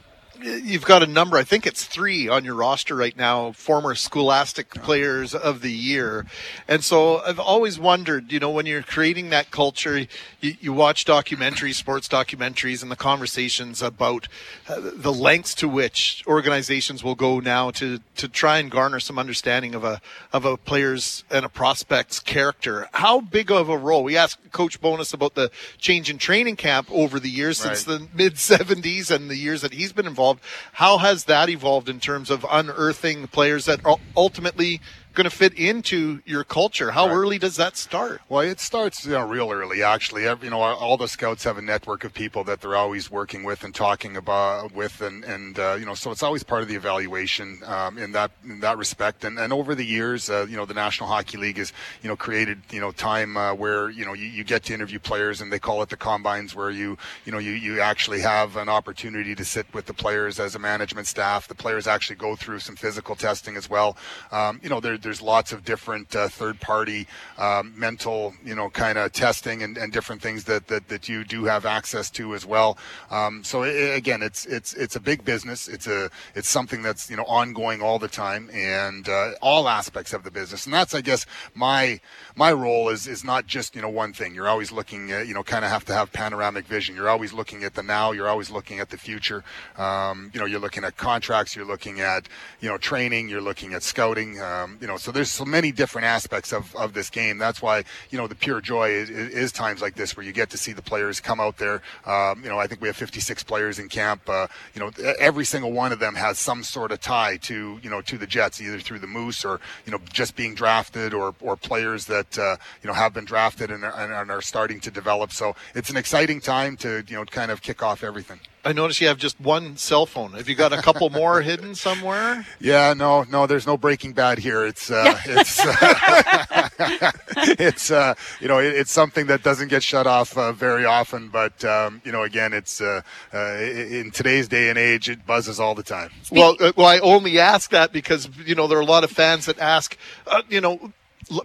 You've got a number, I think it's three on your roster right now, former Scholastic Players of the Year. And so I've always wondered, you know, when you're creating that culture, you, you watch documentaries, sports documentaries, and the conversations about uh, the lengths to which organizations will go now to, to try and garner some understanding of a, of a player's and a prospect's character. How big of a role? We asked Coach Bowness about the change in training camp over the years since the mid 70s and the years that he's been involved. How has that evolved in terms of unearthing players that ultimately going to fit into your culture? How early does that start? Well, it starts you know, real early, actually. You know, all the scouts have a network of people that they're always working with and talking about with, and and uh, you know, so it's always part of the evaluation um, in that in that respect. And and over the years, uh, you know, the National Hockey League has you know created you know time uh, where you know you, you get to interview players, and they call it the combines, where you you know you you actually have an opportunity to sit with the players as a management staff. The players actually go through some physical testing as well. Um, you know, there, there's lots of different uh, third-party um, mental, you know, kind of testing and, and different things that, that that you do have access to as well. Um, so i again, it's it's it's a big business. It's a it's something that's you know ongoing all the time and uh, all aspects of the business. And that's I guess my my role is is not just you know one thing. You're always looking at you know kind of have to have panoramic vision. You're always looking at the now. You're always looking at the future. Um, you know, you're looking at contracts. You're looking at you know training. You're looking at scouting. Um, you know, so there's so many different aspects of, of this game. That's why you know the pure joy is, is times like this where you get to see the players come out there. Um, you know, I think we have 56 players in camp. Uh, you know, every single one of them has some sort of tie to you know to the Jets, either through the Moose or you know just being drafted or or players that uh, you know have been drafted and are, and are starting to develop. So it's an exciting time to you know kind of kick off everything. I notice you have just one cell phone. Have you got a couple [LAUGHS] more hidden somewhere? Yeah, no, no, there's no Breaking Bad here. It's uh, [LAUGHS] it's uh, [LAUGHS] it's uh, you know it, it's something that doesn't get shut off uh, very often. But um, you know, again, it's uh, uh, in today's day and age, it buzzes all the time. Well, uh, well, I only ask that because you know there are a lot of fans that ask, uh, you know.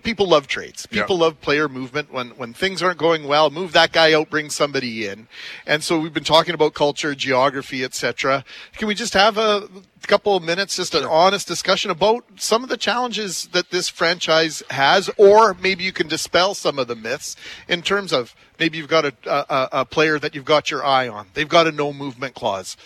People love trades. People love player movement. When when things aren't going well, move that guy out, bring somebody in. And so we've been talking about culture, geography, etc. Can we just have a couple of minutes, just an honest discussion about some of the challenges that this franchise has, or maybe you can dispel some of the myths in terms of maybe you've got a, a, a player that you've got your eye on. They've got a no movement clause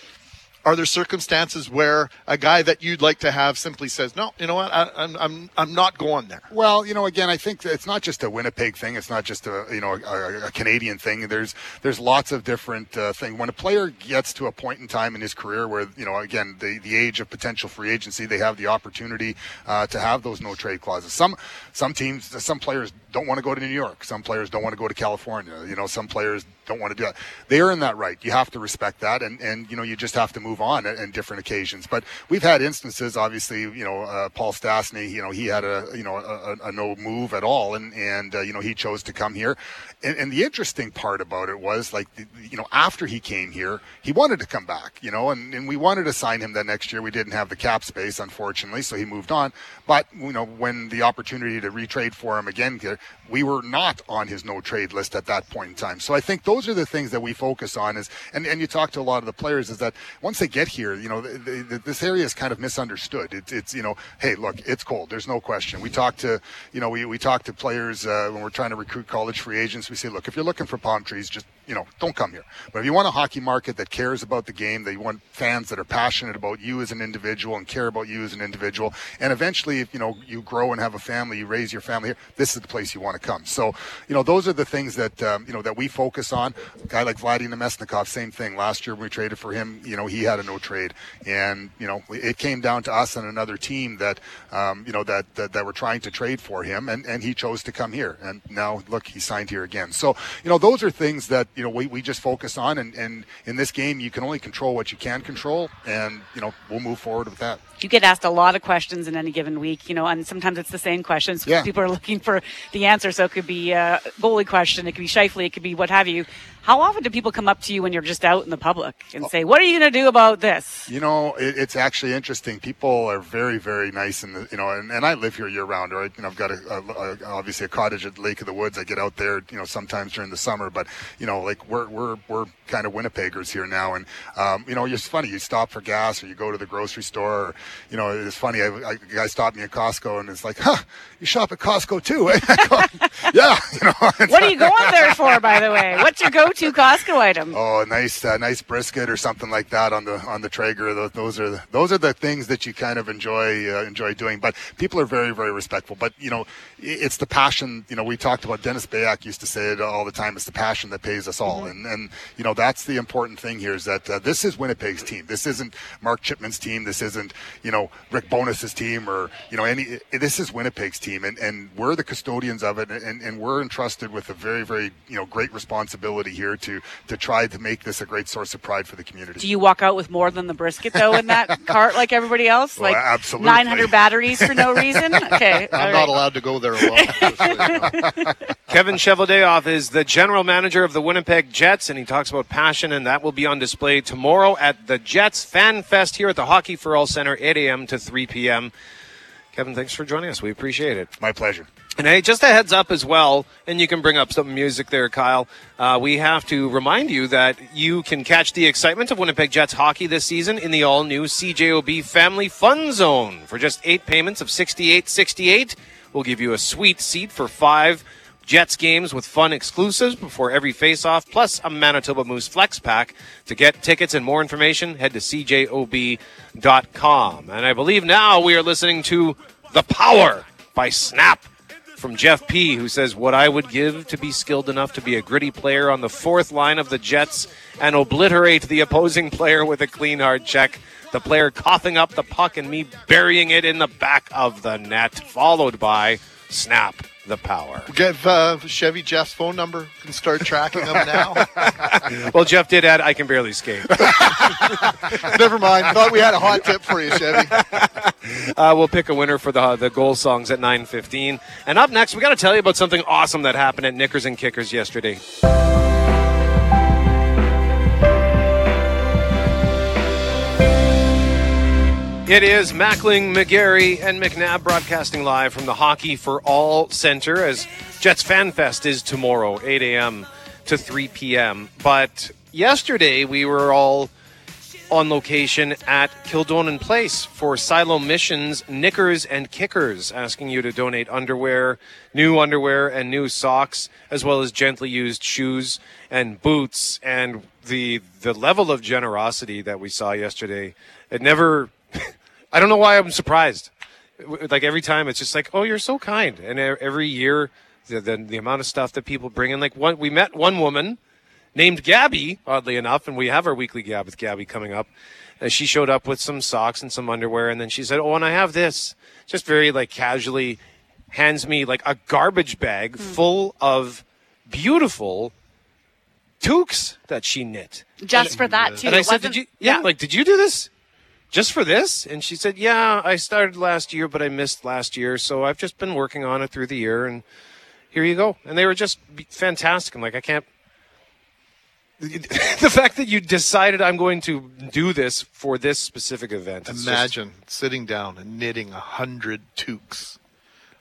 are there circumstances where a guy that you'd like to have simply says, "No, you know what? I, I'm I'm I'm not going there." Well, you know, again, I think it's not just a Winnipeg thing. It's not just a you know a, a Canadian thing. There's there's lots of different uh, things. When a player gets to a point in time in his career where you know again the the age of potential free agency, they have the opportunity uh, to have those no trade clauses. Some some teams, some players don't want to go to New York. Some players don't want to go to California. You know, some players don't want to do that. They earn that right. You have to respect that, and and you know you just have to move on at different occasions. But we've had instances, obviously, you know, uh, Paul Stastny, you know, he had a you know a, a, a no move at all, and and uh, you know he chose to come here. And, and the interesting part about it was like you know after he came here, he wanted to come back, you know, and, and we wanted to sign him that next year. We didn't have the cap space, unfortunately, so he moved on. But you know when the opportunity to retrade for him again, we were not on his no trade list at that point in time. So I think those are the things that we focus on. Is and, and you talk to a lot of the players is that once they get here, you know, the, the, this area is kind of misunderstood. It's it's you know, hey, look, it's cold. There's no question. We talk to you know we we talk to players uh, when we're trying to recruit college free agents. We say, look, if you're looking for palm trees, just you know, don't come here. But if you want a hockey market that cares about the game, that you want fans that are passionate about you as an individual and care about you as an individual, and eventually, if you know, you grow and have a family, you raise your family here, this is the place you want to come. So, you know, those are the things that um, you know that we focus on. A guy like Vladimir Namestnikov, same thing. Last year when we traded for him, you know, he had a no trade, and you know, it came down to us and another team that um, you know that, that that were trying to trade for him, and and he chose to come here, and now look, he signed here again. So, you know, those are things that you know we, we just focus on, and and in this game, you can only control what you can control, and you know, we'll move forward with that. You get asked a lot of questions in any given week, you know, and sometimes it's the same questions. Yeah. [LAUGHS] People are looking for the answer. So it could be a goalie question, it could be Scheifele, it could be what have you. How often do people come up to you when you're just out in the public and say, "What are you going to do about this?" You know, it, it's actually interesting. People are very, very nice, and you know, and, and I live here year round. Right, you know, I've got a, a, a obviously a cottage at Lake of the Woods. I get out there, you know, sometimes during the summer, but you know, like we're we're we're kind of Winnipeggers here now, and um, you know, it's funny. You stop for gas, or you go to the grocery store, or you know, it's funny. I, I, a guy stopped me at Costco, and it's like, "Huh, you shop at Costco too?" eh?" [LAUGHS] Yeah, you know. [LAUGHS] What are you going there for, by the way? What's your go-to Costco item? [LAUGHS] Oh, a nice, uh, nice brisket or something like that on the on the Traeger. Those, those are the, those are the things that you kind of enjoy uh, enjoy doing. But people are very very respectful. But you know, it's the passion. You know, we talked about Dennis Beyak used to say it all the time. It's the passion that pays us all. And and you know that's the important thing here is that uh, this is Winnipeg's team. This isn't Mark Chipman's team. This isn't you know Rick Bowness's team or you know any. This is Winnipeg's team, and and we're the custodians of it, and and we're entrusted with a very very you know great responsibility here to to try to make this a great source of pride for the community. Do you walk out with more than the brisket though in that [LAUGHS] cart like everybody else? Well, like absolutely. 900 batteries for no reason? [LAUGHS] Okay. I'm right. not allowed to go there alone. [LAUGHS] Kevin Cheveldayoff is the general manager of the Winnipeg Jets, and he talks about passion, and that will be on display tomorrow at the Jets Fan Fest here at the Hockey for All Center, 8 a.m. to 3 p.m. Kevin, thanks for joining us. We appreciate it. My pleasure. And hey, just a heads up as well, and you can bring up some music there, Kyle. Uh, we have to remind you that you can catch the excitement of Winnipeg Jets hockey this season in the all new CJOB Family Fun Zone. For just eight payments of sixty-eight sixty-eight, we'll give you a sweet seat for five Jets games with fun exclusives before every face-off, plus a Manitoba Moose Flex Pack. To get tickets and more information, head to cjob.com. And I believe now we are listening to The Power by Snap from Jeff P., who says, What I would give to be skilled enough to be a gritty player on the fourth line of the Jets and obliterate the opposing player with a clean hard check. The player coughing up the puck and me burying it in the back of the net, followed by Snap the Power. Get uh, Chevy Jeff's phone number and start tracking them now. [LAUGHS] well, Jeff did add, I can barely skate. [LAUGHS] Never mind. Thought we had a hot tip for you, Chevy. [LAUGHS] Uh, we'll pick a winner for the the goal songs at 9:15. And up next, we got to tell you about something awesome that happened at Knickers and Kickers yesterday. It is Mackling, McGarry, and McNabb broadcasting live from the Hockey for All Center as Jets Fan Fest is tomorrow, 8 a.m. to 3 p.m. But yesterday we were all on location at Kildonan Place for Siloam Mission's Knickers and Kickers, asking you to donate underwear, new underwear, and new socks, as well as gently used shoes and boots. And the the level of generosity that we saw yesterday, it never. [LAUGHS] I don't know why I'm surprised. Like every time, it's just like, oh, you're so kind. And every year, the the, the amount of stuff that people bring in. Like one, we met one woman named Gabby, oddly enough, and we have our weekly gab with Gabby coming up. Uh, she showed up with some socks and some underwear, and then she said, "Oh, and I have this." Just very like casually hands me like a garbage bag full of beautiful toques that she knit. Just for that too. And I said, "Did you? Yeah, like, did you do this just for this?" And she said, "Yeah, I started last year, but I missed last year, so I've just been working on it through the year, and here you go." And they were just fantastic. I'm like, I can't. [LAUGHS] the fact that you decided I'm going to do this for this specific event. it's just- Imagine sitting down and knitting a hundred toques.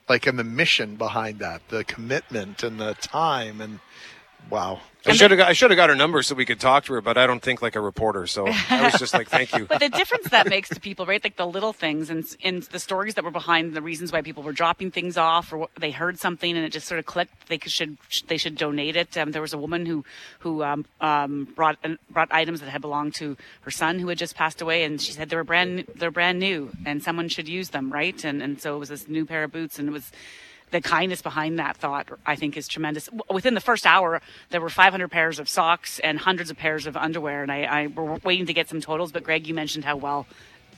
like and the mission behind that, the commitment and the time and wow. I should have got I should have got her number so we could talk to her, but I don't think like a reporter. So [LAUGHS] I was just like, thank you. But the difference that makes to people, right? Like the little things and and the stories that were behind the reasons why people were dropping things off, or they heard something and it just sort of clicked. They should they should donate it. Um, there was a woman who who um, um, brought brought items that had belonged to her son who had just passed away, and she said they were brand they're brand new and someone should use them, right? And and so it was this new pair of boots, and it was the kindness behind that thought, I think, is tremendous. Within the first hour, there were 500 pairs of socks and hundreds of pairs of underwear, and I, I were waiting to get some totals. But Greg, you mentioned how well,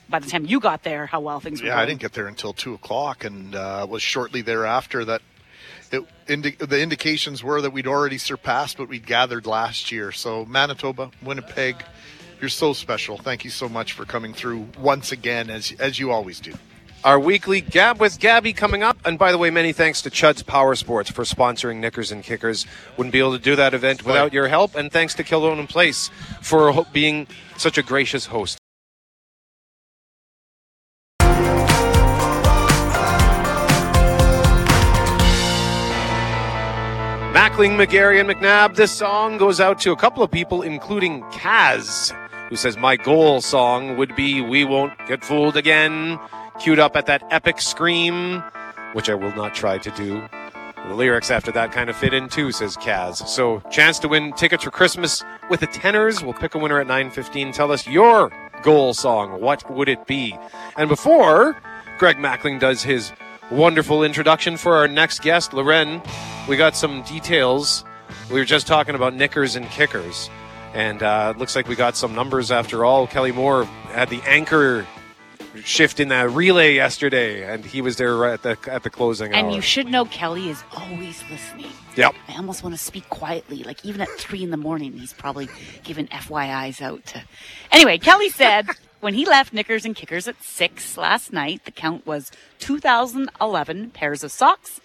by the time you got there, how well things were Yeah, going. I didn't get there until two o'clock, and uh, it was shortly thereafter that it, indi- the indications were that we'd already surpassed what we'd gathered last year. So Manitoba, Winnipeg, you're so special. Thank you so much for coming through once again, as as you always do. Our weekly Gab with Gabby coming up. And by the way, many thanks to Chud's Power Sports for sponsoring Knickers and Kickers. Wouldn't be able to do that event without your help. And thanks to Kildonan Place for being such a gracious host. Mackling, McGarry, and McNabb. This song goes out to a couple of people, including Kaz, who says, My goal song would be We Won't Get Fooled Again, queued up at that epic scream, which I will not try to do. The lyrics after that kind of fit in too, says Kaz. So, chance to win tickets for Christmas with the tenors. We'll pick a winner at 9.15. Tell us your goal song. What would it be? And before Greg Mackling does his wonderful introduction for our next guest, Loren, we got some details. We were just talking about knickers and kickers. And uh, it looks like we got some numbers after all. Kelly Moore had the anchor shift in that relay yesterday, and he was there at the at the closing And hour. you should know Kelly is always listening. Yep. I almost want to speak quietly. Like even at three in the morning, he's probably giving FYIs out to. Anyway, Kelly said [LAUGHS] when he left Knickers and Kickers at six last night, the count was 2,011 pairs of socks,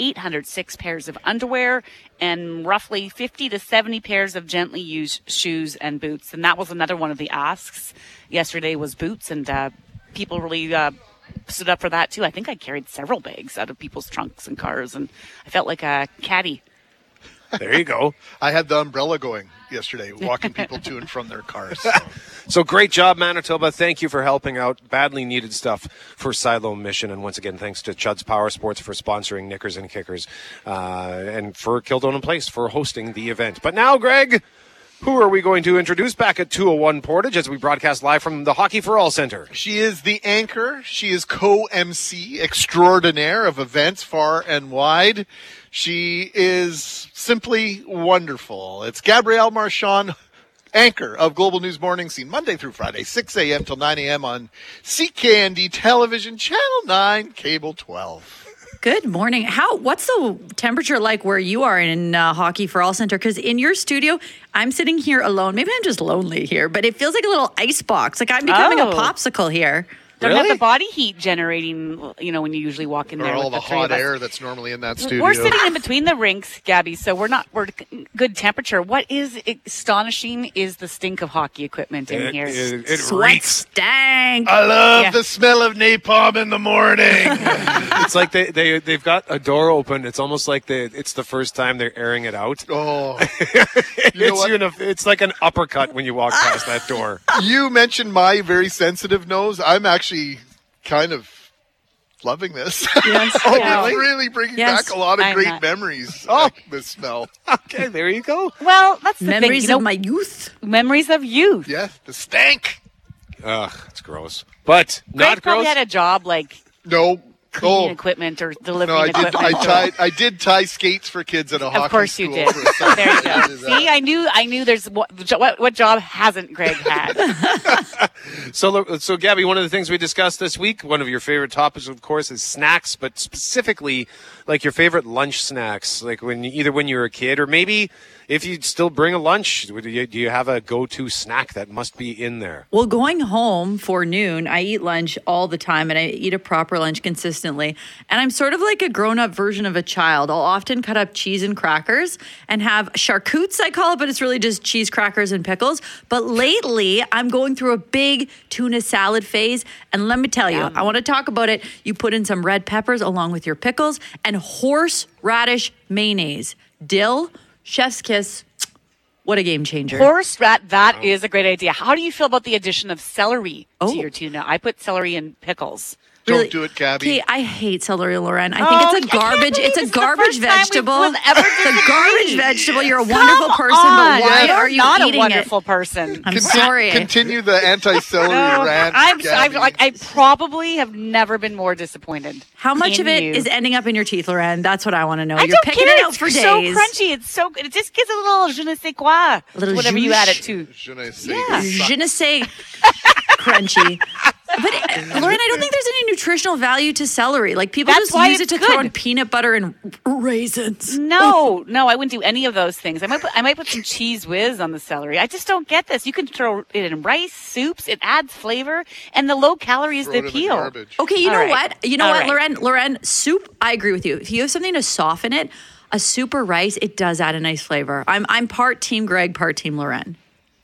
806 pairs of underwear, and roughly 50 to 70 pairs of gently used shoes and boots. And that was another one of the asks. Yesterday was boots, and uh, people really. Uh, stood up for that too. I think I carried several bags out of people's trunks and cars, and I felt like a caddy. There you go. I had the umbrella going yesterday, walking people to and from their cars. [LAUGHS] So great job, Manitoba. Thank you for helping out. Badly needed stuff for Siloam Mission. And once again, thanks to Chud's Power Sports for sponsoring Knickers and Kickers uh, and for Kildonan Place for hosting the event. But now, Greg, who are we going to introduce back at 201 Portage as we broadcast live from the Hockey for All Center? She is the anchor. She is co-MC extraordinaire of events far and wide. She is simply wonderful. It's Gabrielle Marchand, anchor of Global News Morning seen, Monday through Friday, 6 a.m. till 9 a.m. on CKND Television, Channel 9, Cable 12. Good morning. How? What's the temperature like where you are in uh, Hockey for All Center? Because in your studio, I'm sitting here alone. Maybe I'm just lonely here, but it feels like a little ice box. Like I'm becoming Oh. a popsicle here. Don't have the body heat generating, you know, when you usually walk in Or there. all with the the, hot air that's normally in that studio. We're sitting in between the rinks, Gabby, so we're not we're good temperature. What is astonishing is the stink of hockey equipment in It- here. it- it Sweat reeks. stank. I love Yeah. the smell of napalm in the morning. [LAUGHS] it's like they, they, they've got a door open. It's almost like they, it's the first time they're airing it out. Oh. it's, [LAUGHS] you know, it's like an uppercut when you walk past that door. you mentioned my very sensitive nose. I'm actually kind of loving this. [LAUGHS] Yes. [LAUGHS] oh, Yeah. it's really bringing Yes. back a lot of I'm great not- memories. Oh, the smell. [LAUGHS] Okay, there you go. Well, that's the thing. Memories you know, of my youth. memories of youth. Yeah, the stank. Ugh, it's gross. But Greg not probably gross. had a job like No. Cleaning Oh. equipment or No, delivering I did. I or- tied. I did tie skates for kids at a hockey Of course you did. for a summer. There you go. [LAUGHS] See, I knew, I knew. There's what, what, what job hasn't Greg had? [LAUGHS] [LAUGHS] So, so Gabby, one of the things we discussed this week, one of your favorite topics, of course, is snacks, but specifically like your favorite lunch snacks, like when either when you were a kid or maybe if you still bring a lunch, do you, do you have a go-to snack that must be in there? Well, going home for noon, I eat lunch all the time and I eat a proper lunch consistently. And I'm sort of like a grown up version of a child. I'll often cut up cheese and crackers and have charcutes, I call it, but it's really just cheese, crackers, and pickles. But lately, I'm going through a big tuna salad phase. And let me tell you, I want to talk about it. You put in some red peppers along with your pickles and horseradish mayonnaise, dill, chef's kiss. [TSK] What a game changer. Horse rat, That is a great idea. How do you feel about the addition of celery Oh. to your tuna? I put celery in pickles. Don't do it, Gabby. Okay, I hate celery, Lauren. I Oh, think I it's a garbage. It's a this is the garbage first time we vegetable. will ever It's a garbage vegetable. You're a Come wonderful person, on. but why You're are you not eating a wonderful it? person? I'm sorry. Continue the anti-celery No, rant. I'm, I'm like I probably have never been more disappointed. How much in of it you. is ending up in your teeth, Lauren? That's what I want to know. I You're don't picking care. it out it's for so crunchy. It's so good. It just gives a little je ne sais quoi. A little whatever you add it to. Je ne sais Yeah. Je ne sais [LAUGHS] crunchy. But uh, Lauren, I don't think there's any nutritional value to celery. Like people That's just use it it's to throw in peanut butter and raisins. No, no, I wouldn't do any of those things. I might put, I might put some cheese whiz on the celery. I just don't get this. You can throw it in rice, soups. It adds flavor, and the low calories the it in the appeal. Okay, you All know right. what? You know All what, right. Lauren? Lauren, soup. I agree with you. If you have something to soften it, a soup or rice, it does add a nice flavor. I'm I'm part Team Greg, part Team Lauren.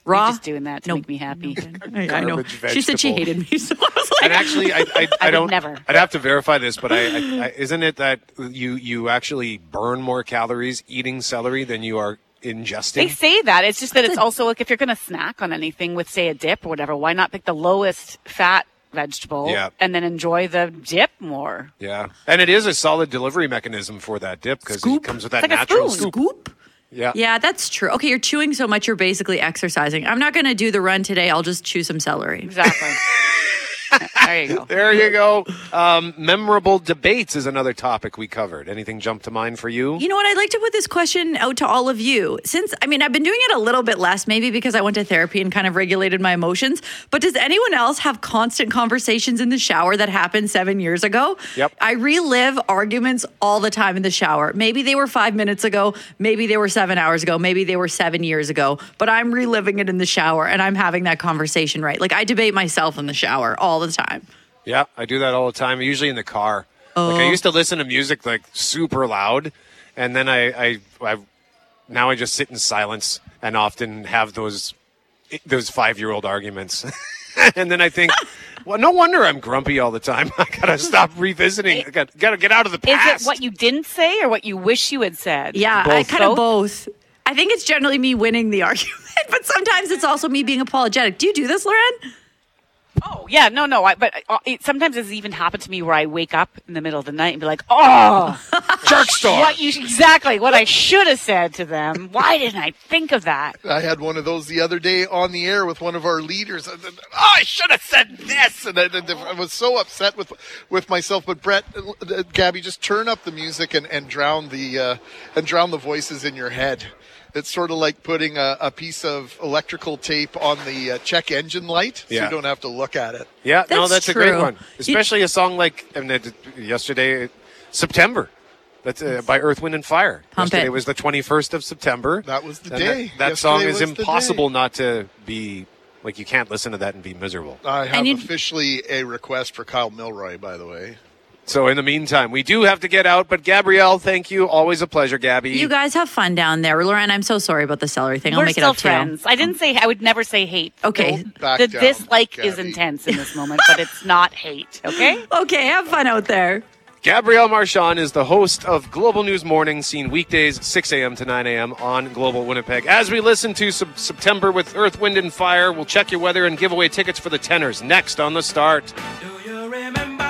You're just doing that to No. make me happy. [LAUGHS] I, I know. Garbage She said she hated me, [LAUGHS] so I was like, And actually, I, I, [LAUGHS] I, I don't. never. I'd have to verify this, but I, I, I, isn't it that you you actually burn more calories eating celery than you are ingesting? They say that. It's just that it's also like if you're going to snack on anything with, say, a dip or whatever, why not pick the lowest fat vegetable Yeah. and then enjoy the dip more? yeah, and it is a solid delivery mechanism for that dip because it comes with that It's like a natural spoon. scoop. Scoop. Yeah. Yeah, that's true. Okay, you're chewing so much, you're basically exercising. I'm not going to do the run today. I'll just chew some celery. Exactly. [LAUGHS] there you go. [LAUGHS] There you go. Um, memorable debates is another topic we covered. Anything jump to mind for you? You know what? I'd like to put this question out to all of you. Since, I mean, I've been doing it a little bit less, maybe because I went to therapy and kind of regulated my emotions. But does anyone else have constant conversations in the shower that happened seven years ago? Yep. I relive arguments all the time in the shower. Maybe they were five minutes ago. Maybe they were seven hours ago. Maybe they were seven years ago. But I'm reliving it in the shower and I'm having that conversation, right? Like I debate myself in the shower all the time. Yeah, I do that all the time. Usually in the car. Like I Oh. used to listen to music like super loud, and then I, I, I now I just sit in silence and often have those those five year old arguments. [LAUGHS] and then I think, [LAUGHS] well, no wonder I'm grumpy all the time. [LAUGHS] I gotta stop revisiting. I gotta, gotta get out of the past. Is it what you didn't say or what you wish you had said? Yeah, I kind of both. I think it's generally me winning the argument, but sometimes it's also me being apologetic. Do you do this, Lauren? Oh yeah, no, no. I, but uh, it, sometimes it's even happened to me where I wake up in the middle of the night and be like, "Oh, [LAUGHS] Jerk store. what you exactly what I should have said to them. Why didn't I think of that?" I had one of those the other day on the air with one of our leaders. I Oh, I should have said this, and I, I was so upset with with myself. But Brett, uh, Gabby, just turn up the music and, and drown the uh, and drown the voices in your head. It's sort of like putting a, a piece of electrical tape on the uh, check engine light, so Yeah. you don't have to look at it. Yeah, no, That's that's a great true. one. You- Especially a song like I mean, yesterday, September. That's uh, by Earth, Wind, and Fire. Pump yesterday it. was the 21st of September. That was the And day. That, that song is impossible not to be like you can't listen to that and be miserable. I have officially a request for Kyle Milroy, by the way. So in the meantime, we do have to get out. But Gabrielle, thank you. Always a pleasure, Gabby. You guys have fun down there. Lauren, I'm so sorry about the celery thing. I'll We're make it still up to you. friends. I didn't say I would never say hate. Okay. The- Back the down, dislike is intense in this moment, but it's not hate. Okay. [LAUGHS] Okay, have fun out there. Gabrielle Marchand is the host of Global News Morning, seen weekdays 6 a.m. to 9 a.m. on Global Winnipeg. As we listen to Sep- September with Earth, Wind, and Fire, we'll check your weather and give away tickets for the tenors next on the start. Do you remember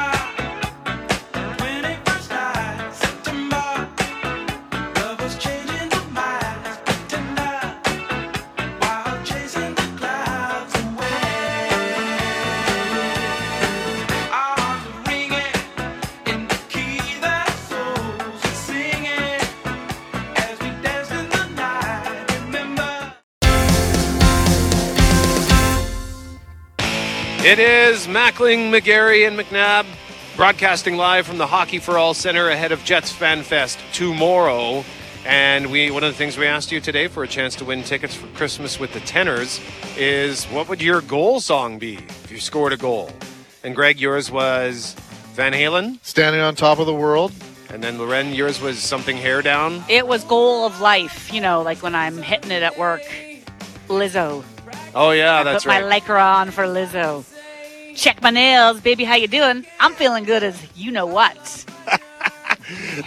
Mackling, McGarry, and McNabb broadcasting live from the Hockey for All Center ahead of Jets Fan Fest tomorrow. And we one of the things we asked you today for a chance to win tickets for Christmas with the Tenors is what would your goal song be if you scored a goal? And Greg, yours was Van Halen. Standing on top of the world. And then Loren, yours was something hair down. It was goal of life, you know, like when I'm hitting it at work. Lizzo. Oh yeah, I that's put right. my lycra on for Lizzo. Check my nails, baby. How you doing? I'm feeling good as you know what. [LAUGHS]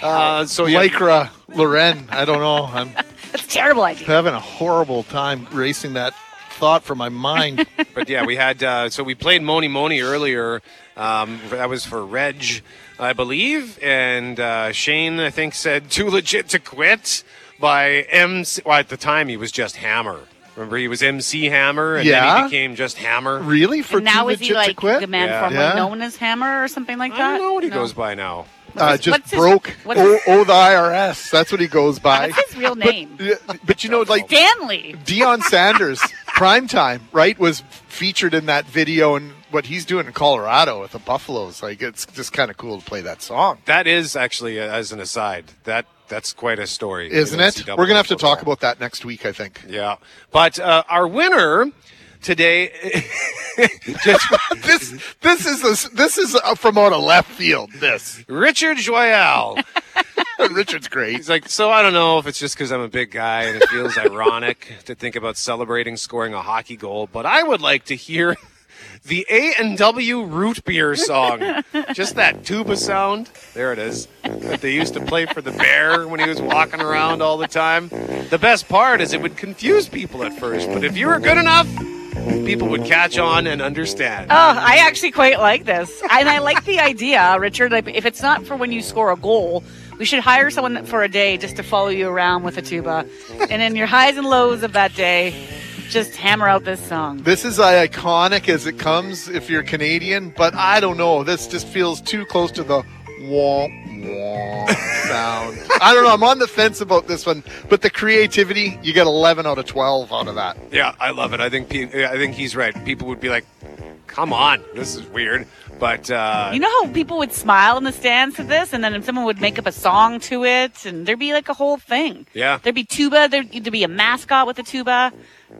Uh, so yeah, Lycra, Loren. I don't know. I'm [LAUGHS] That's a terrible idea. having a horrible time racing that thought from my mind. [LAUGHS] but yeah, we had uh, so we played Mony Mony earlier. Um, that was for Reg, I believe, and uh, Shane I think said "Too legit to quit" by MC. Well, at the time he was just Hammer. Remember, he was MC Hammer, and then he became just Hammer. really? For And now Too is he like quit? the man Yeah. formerly Yeah. known as Hammer or something like that? I that? don't know what he No. goes by now. uh, What's- just what's his- broke. oh, his- oh, the IRS. That's what he goes by. What's his real name? But, but you know, like Stanley. Deion Sanders, [LAUGHS] primetime, right, was featured in that video and what he's doing in Colorado with the Buffaloes. Like, it's just kind of cool to play that song, That is actually, uh, as an aside, that that's quite a story, isn't it? We're going to have to football. talk about that next week, I think. Yeah, but uh, our winner today. just [LAUGHS] [LAUGHS] this this is a, this is uh from out of left field. This Richard Joyal. [LAUGHS] Richard's great. He's like, so I don't know if it's just because I'm a big guy and it feels ironic to think about celebrating scoring a hockey goal, but I would like to hear the A and W root beer song. [LAUGHS] just that tuba sound. There it is. That they used to play for the bear when he was walking around all the time. The best part is it would confuse people at first, but if you were good enough, people would catch on and understand. Oh, I actually quite like this. And I like the idea, Richard. Like, if it's not for when you score a goal, we should hire someone for a day just to follow you around with a tuba. And in your highs and lows of that day, just hammer out this song. This is as iconic as it comes if you're Canadian, but I don't know. This just feels too close to the womp womp sound. [LAUGHS] I don't know. I'm on the fence about this one, but the creativity, you get 11 out of 12 out of that. Yeah, I love it. I think pe- I think he's right. People would be like, "Come on, this is weird," but uh, You know how people would smile in the stands to this, and then someone would make up a song to it, and there'd be like a whole thing. Yeah. There'd be tuba, there'd, there'd be a mascot with a tuba.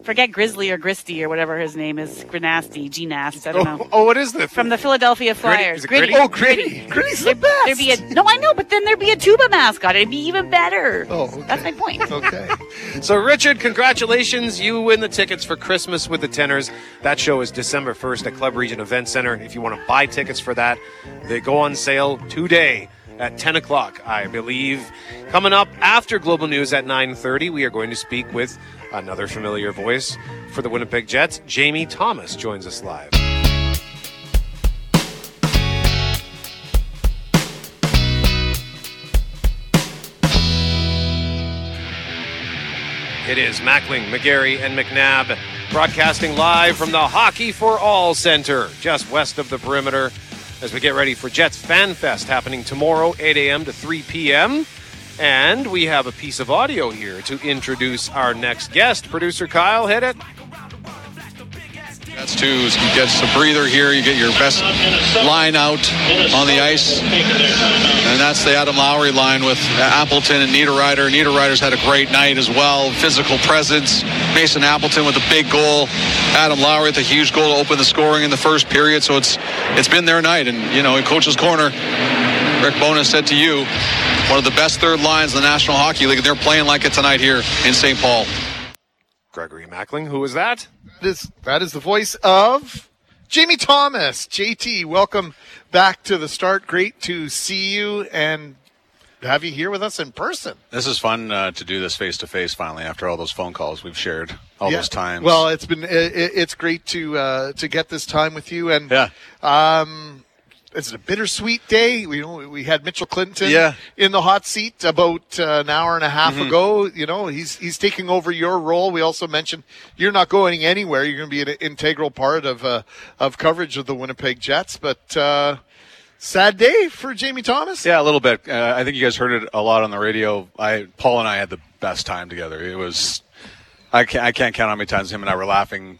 Forget Grizzly or Gristy or whatever his name is. Grinasty, Gnast, I don't oh, know. oh, oh, what is this? From the Philadelphia Flyers. is it Gritty? Oh, Gritty. Gritty's the best. There'd be a no, I know, but then there'd be a tuba mascot. It'd be even better. Oh, okay. That's my point. Okay. So, Richard, congratulations. You win the tickets for Christmas with the Tenors. That show is December 1st at Club Regent Event Center. If you want to buy tickets for that, they go on sale today at 10 o'clock, I believe. Coming up after Global News at 9.30, we are going to speak with another familiar voice for the Winnipeg Jets. Jamie Thomas joins us live. It is Mackling, McGarry, and McNabb broadcasting live from the Hockey for All Center, just west of the perimeter, as we get ready for Jets Fan Fest happening tomorrow, 8 a.m. to 3 p.m. And we have a piece of audio here to introduce our next guest. Producer Kyle, hit it. That's two. You get a breather here. You get your best line out on the ice. And that's the Adam Lowry line with Appleton and Niederreiter. Niederreiter's had a great night as well. Physical presence. Mason Appleton with a big goal. Adam Lowry with a huge goal to open the scoring in the first period. So it's it's been their night. And, you know, in Coach's Corner, Rick Bowness said to you, one of the best third lines in the National Hockey League. And they're playing like it tonight here in St. Paul. Gregory Mackling, who is that? That is, that is the voice of Jamie Thomas. JT, welcome back to the start. Great to see you and have you here with us in person. This is fun uh, to do this face to face finally after all those phone calls we've shared all Yeah. those times. Well, it's been it, it- it's great to uh, to get this time with you and Yeah. Um, it's a bittersweet day. We we had Mitchell Clinton Yeah. in the hot seat about uh, an hour and a half Mhm. ago. You know, he's he's taking over your role. We also mentioned you're not going anywhere. You're going to be an integral part of uh, of coverage of the Winnipeg Jets. But uh, sad day for Jamie Thomas. yeah, a little bit. Uh, I think you guys heard it a lot on the radio. I Paul and I had the best time together. It was I can't I can't count how many times him and I were laughing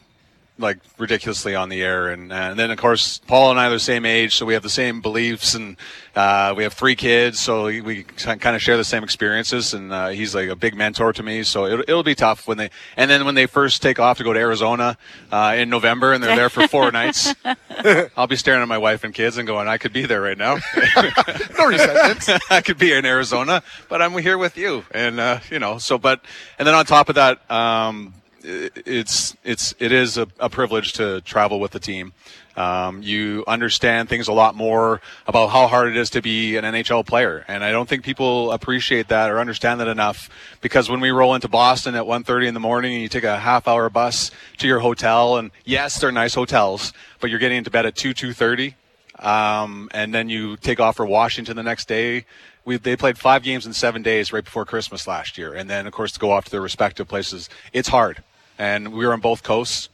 like ridiculously on the air, and, and then of course Paul and I are the same age, so we have the same beliefs, and uh, we have three kids, so we, we kind of share the same experiences, and uh, he's like a big mentor to me. So it, it'll be tough when they, and then when they first take off to go to Arizona uh, in November, and they're there for four [LAUGHS] nights, [LAUGHS] I'll be staring at my wife and kids and going, I could be there right now. [LAUGHS] no resentment. I could be in Arizona, but I'm here with you, and uh, you know. So, but and then on top of that, um, i- it's it's it is a, a privilege to travel with the team. Um, you understand things a lot more about how hard it is to be an NHL player, and I don't think people appreciate that or understand that enough. Because when we roll into Boston at 1:30 in the morning, and you take a half-hour bus to your hotel, and yes, they're nice hotels, but you're getting into bed at two two thirty um, and then you take off for Washington the next day. We, they played five games in seven days right before Christmas last year, and then of course to go off to their respective places. It's hard, and we were on both coasts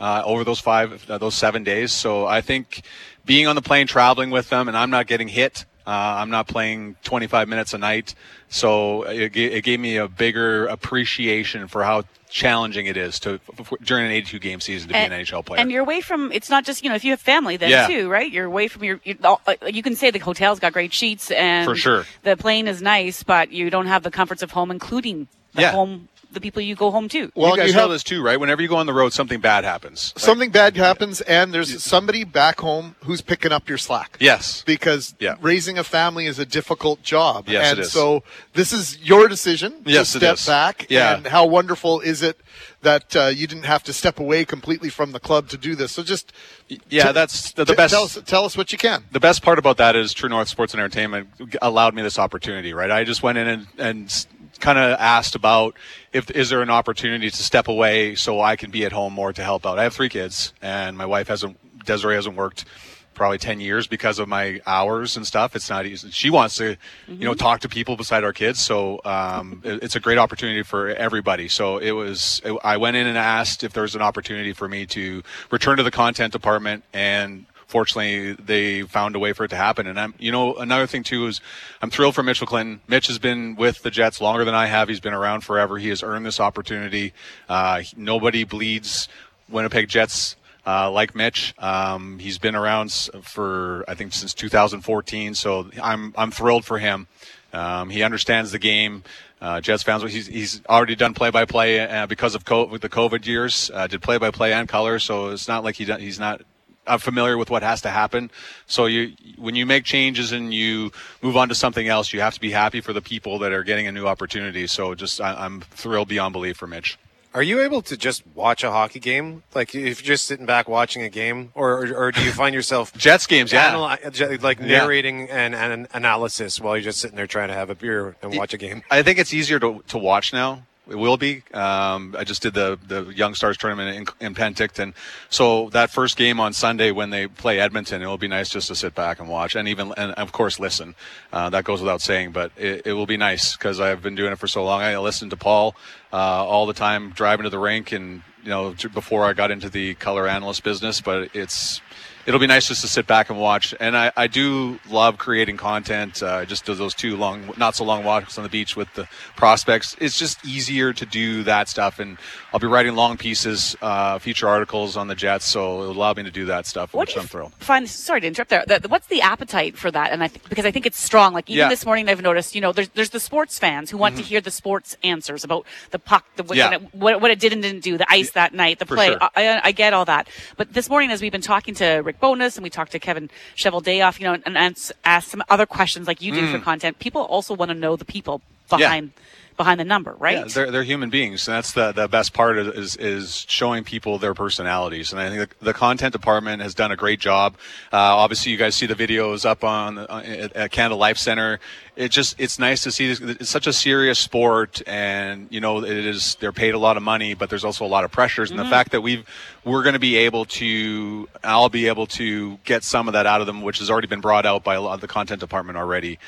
uh, over those five, uh, those seven days. So I think being on the plane, traveling with them, and I'm not getting hit. Uh, I'm not playing 25 minutes a night, so it, ga- it gave me a bigger appreciation for how challenging it is to f- f- during an 82 game season to be an NHL player. And you're away from. It's not just you know if you have family then Yeah. too, right? You're away from your. You, all- you can say the hotel's got great sheets and For sure. the plane is nice, but you don't have the comforts of home, including the Yeah. home, the people you go home to. Well, you guys know this too, right? Whenever you go on the road, something bad happens. Something bad happens, and there's somebody back home who's picking up your slack. Yes. Because Yeah. raising a family is a difficult job. Yes, and it is. so this is your decision Yes, to step is. back. Yeah. And how wonderful is it that uh, you didn't have to step away completely from the club to do this? So just Yeah, t- that's the, the t- best. Tell us, tell us what you can. the best part about that is True North Sports and Entertainment allowed me this opportunity, right? I just went in and, and kind of asked about if is there an opportunity to step away so I can be at home more to help out. I have three kids, and my wife hasn't Desiree hasn't worked probably 10 years because of my hours and stuff. It's not easy. She wants to you know talk to people beside our kids so um, [LAUGHS] it- it's a great opportunity for everybody. So it was i went in and asked if there was an opportunity for me to return to the content department and fortunately they found a way for it to happen and i'm you know another thing too is i'm thrilled for mitchell clinton mitch has been with the jets longer than i have he's been around forever he has earned this opportunity uh, nobody bleeds winnipeg jets uh, like Mitch. Um, he's been around for I think since 2014, so I'm I'm thrilled for him. Um, he understands the game. Uh, Jets fans, he's, he's already done play-by-play uh, because of COVID, the COVID years. Uh, did play-by-play and color, so it's not like he he's not uh, familiar with what has to happen. So you when you make changes and you move on to something else, you have to be happy for the people that are getting a new opportunity. So just I, I'm thrilled beyond belief for Mitch. Are you able to just watch a hockey game? Like if you're just sitting back watching a game, or or, or do you find yourself [LAUGHS] Jets games? Yeah. analy- like Yeah. narrating and, and analysis while you're just sitting there trying to have a beer and watch a game. I think it's easier to, to watch now. It will be. Um, I just did the the Young Stars tournament in, in Penticton, so that first game on Sunday when they play Edmonton, it will be nice just to sit back and watch, and even and of course listen. Uh, that goes without saying, but it, it will be nice because I've been doing it for so long. I listen to Paul uh, all the time driving to the rink, and you know before I got into the color analyst business, but it's it'll be nice just to sit back and watch. And I, I do love creating content. Uh, just do those two long, not so long walks on the beach with the prospects. It's just easier to do that stuff. And I'll be writing long pieces, uh, feature articles on the Jets. So it'll allow me to do that stuff, What which I'm thrilled. Find sorry to interrupt there. The, what's the appetite for that? And I think because I think it's strong. Like even Yeah. this morning, I've noticed. You know, there's there's the sports fans who want to Mhm. hear the sports answers about the puck, the what, Yeah. what, what it did and didn't do, the ice that night, the For play. sure. I, I, I get all that. But this morning, as we've been talking to Rick Bowness and we talked to Kevin Cheveldayoff, you know, and, and asked some other questions like you do for Mm. content, people also want to know the people behind behind the number, right? Yeah, they're, they're human beings, and that's the, the best part is, is is showing people their personalities. And I think the, the content department has done a great job. Uh, obviously, you guys see the videos up on uh, at, Canada Life Center. It just it's nice to see this. It's such a serious sport, and you know it is. They're paid a lot of money, but there's also a lot of pressures. And Mhm. the fact that we've we're going to be able to, I'll be able to get some of that out of them, which has already been brought out by a lot of the content department already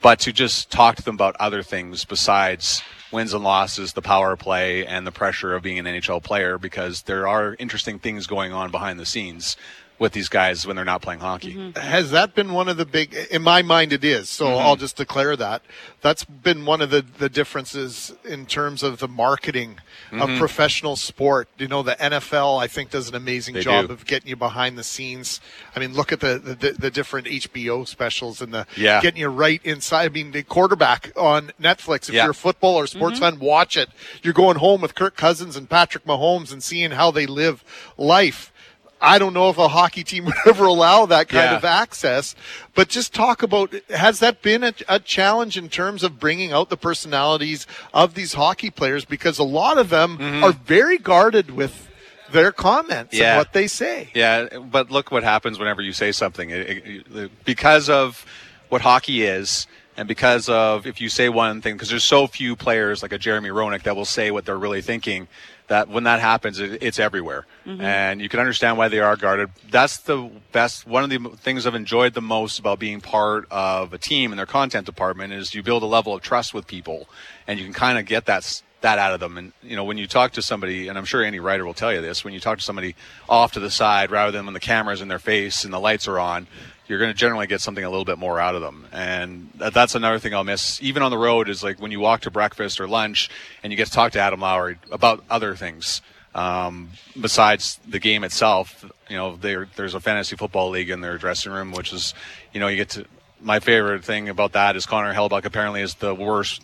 but to just talk to them about other things besides wins and losses, the power play, and the pressure of being an NHL player, because there are interesting things going on behind the scenes. With these guys when they're not playing hockey. Mm-hmm. Has that been one of the big? In my mind, it is. So Mhm. I'll just declare that that's been one of the the differences in terms of the marketing of Mhm. professional sport. You know, the NFL I think does an amazing They job do. of getting you behind the scenes. I mean, look at the the, the different HBO specials and the Yeah. getting you right inside. I mean, the quarterback on Netflix. If Yeah. you're a football or sports fan, watch it. You're going home with Kirk Cousins and Patrick Mahomes and seeing how they live life. I don't know if a hockey team [LAUGHS] would ever allow that kind Yeah. of access, but just talk about has that been a, a challenge in terms of bringing out the personalities of these hockey players because a lot of them Mm-hmm. are very guarded with their comments Yeah. and what they say. Yeah, but look what happens whenever you say something. It, it- it- because of what hockey is, and because of if you say one thing, because there's so few players like a Jeremy Roenick that will say what they're really thinking. That when that happens, it, it's everywhere, Mhm. and you can understand why they are guarded. That's the best. One of the things I've enjoyed the most about being part of a team in their content department is you build a level of trust with people, and you can kind of get that that out of them. And you know, when you talk to somebody, and I'm sure any writer will tell you this, when you talk to somebody off to the side rather than when the camera's in their face and the lights are on, you're going to generally get something a little bit more out of them. And that's another thing I'll miss, even on the road, is like when you walk to breakfast or lunch and you get to talk to Adam Lowry about other things. Um, besides the game itself, you know, there's a fantasy football league in their dressing room, which is, you know, you get to. My favorite thing about that is Connor Hellebuyck apparently is the worst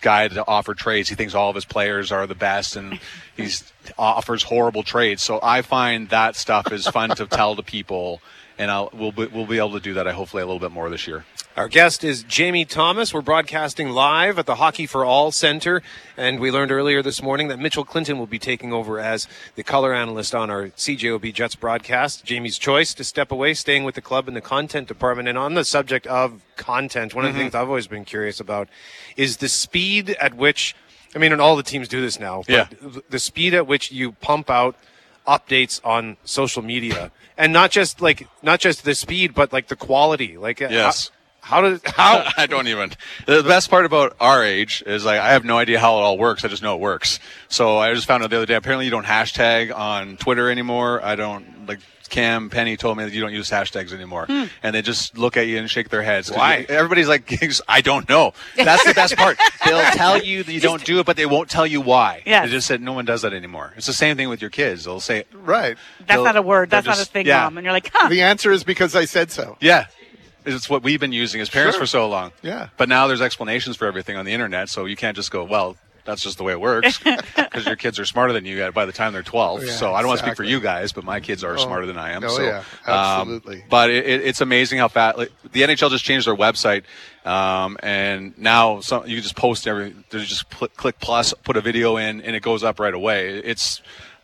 guy to offer trades. He thinks all of his players are the best, and he offers horrible trades. So I find that stuff is fun to tell to people, and I'll, we'll be, we'll be able to do that. I hopefully a little bit more this year. Our guest is Jamie Thomas. We're broadcasting live at the Hockey for All Center, and we learned earlier this morning that Mitchell Clinton will be taking over as the color analyst on our CJOB Jets broadcast. Jamie's choice to step away, staying with the club in the content department. And on the subject of content, one of the Mhm. things I've always been curious about is the speed at which, I mean, and all the teams do this now, but Yeah. the speed at which you pump out updates on social media and not just like not just the speed but like the quality like Yes. How, how does [LAUGHS] how I don't even. The best part about our age is like I have no idea how it all works. I just know it works. So I just found out the other day. Apparently, you don't hashtag on Twitter anymore. I don't like. Cam Penny told me that you don't use hashtags anymore, Hmm. and they just look at you and shake their heads. Why? everybody's like, [LAUGHS] "I don't know." That's the best part. [LAUGHS] They'll tell you that you don't do it, but they won't tell you why. Yeah. They just said no one does that anymore. It's the same thing with your kids. They'll say, "Right." That's not a word. That's they'll not a thing, yeah. mom. And you're like, huh? The answer is because I said so. Yeah. It's what we've been using as parents Sure. for so long. Yeah. But now there's explanations for everything on the internet, so you can't just go, well, that's just the way it works [LAUGHS] because your kids are smarter than you by the time they're 12. Yeah, so I don't want to speak for you guys, but my kids are Oh. smarter than I am. Oh, so, yeah. um, Absolutely. but it, it, it's amazing how fast like, the NHL just changed their website, um, and now some, you can just post every. There's just pl- click plus, put a video in, and it goes up right away. It's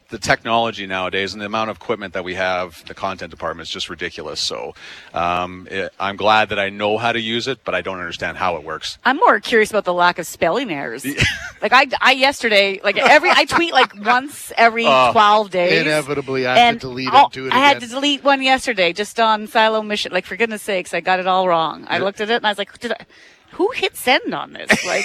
the technology nowadays and the amount of equipment that we have, the content department is just ridiculous. So um, it, I'm glad that I know how to use it, but I don't understand how it works. I'm more curious about the lack of spelling errors. [LAUGHS] like I, I yesterday, like every, I tweet like [LAUGHS] once every Oh, 12 days. inevitably, I have to delete I'll- and do it I had to delete one yesterday just on Siloam Mission. Like for goodness sakes, I got it all wrong. I looked at it and I was like, did I, who hit send on this? Like,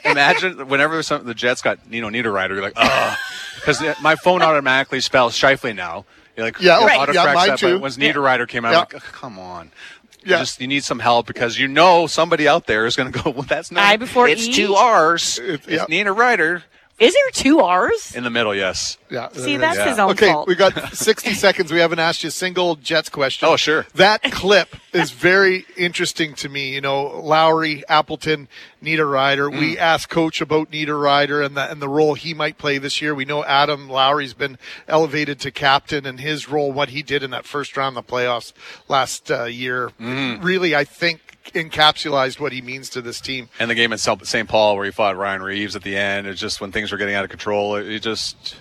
[LAUGHS] Imagine whenever some, the Jets got Nino Niederreiter, you're like, oh, because my phone automatically spells Scheifele now. You're like, Yeah, right. Yeah, mine that, too. But once Yeah. Niederreiter came out, Yeah. I'm like, oh, come on. You just you need some help because you know somebody out there is going to go. Well, that's not. I before it's E? two R's. It's, yeah. Niederreiter is there two R's? in the middle. Yes. Yeah. See, that's his own okay, fault. we got 60 [LAUGHS] seconds. We haven't asked you a single Jets question. Oh, sure. That clip is very interesting to me. You know, Lowry, Appleton, Niederreiter. Mm. We asked Coach about Niederreiter and the, and the role he might play this year. We know Adam Lowry's been elevated to captain and his role, what he did in that first round of the playoffs last uh, year, Mm. really, I think, encapsulated what he means to this team. And the game at St. Paul where he fought Ryan Reaves at the end. It's just when things were getting out of control. It, it just.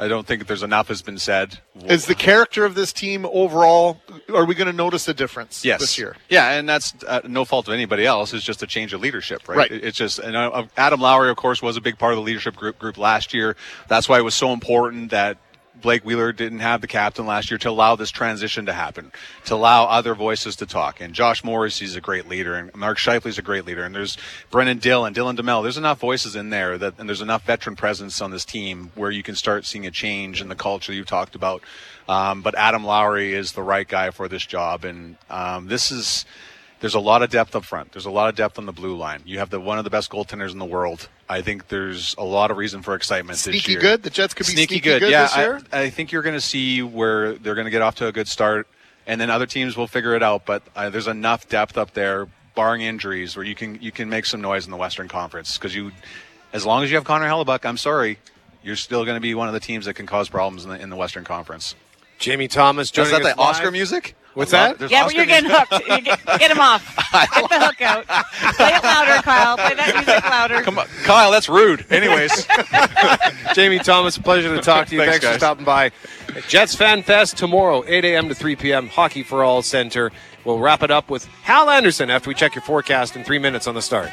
I don't think there's enough has been said. Is the character of this team overall, are we going to notice a difference yes. this year? Yeah, and that's uh, no fault of anybody else. It's just a change of leadership, right? Right. It's just, and uh, Adam Lowry, of course, was a big part of the leadership group group last year. That's why it was so important that Blake Wheeler didn't have the captain last year to allow this transition to happen, to allow other voices to talk. And Josh Morrissey, he's a great leader, and Mark Scheifele's a great leader, and there's Brennan Dill and Dylan DeMelo. There's enough voices in there that, and there's enough veteran presence on this team where you can start seeing a change in the culture you talked about. Um, but Adam Lowry is the right guy for this job, and um, this is there's a lot of depth up front. There's a lot of depth on the blue line. You have the one of the best goaltenders in the world. I think there's a lot of reason for excitement this Sneaky year. good? The Jets could be sneaky good yeah, this year? I, I think you're going to see where they're going to get off to a good start, and then other teams will figure it out. But uh, there's enough depth up there, barring injuries, where you can you can make some noise in the Western Conference because you, as long as you have Connor Hellebuyck, I'm sorry, you're still going to be one of the teams that can cause problems in the, in the Western Conference. Jamie Thomas Is that us the Oscar music? What's I love- that? Yeah, but you're getting hooked. You get, get him [LAUGHS] off. Get the hook out. Play it louder, Kyle. Play that music louder. Come on, Kyle, that's rude. Anyways, [LAUGHS] Jamie Thomas, a pleasure to talk to you. Thanks, Thanks, for stopping by. Jets Fan Fest tomorrow, 8 a.m. to 3 p.m. Hockey for All Center. We'll wrap it up with Hal Anderson after we check your forecast in three minutes on the start.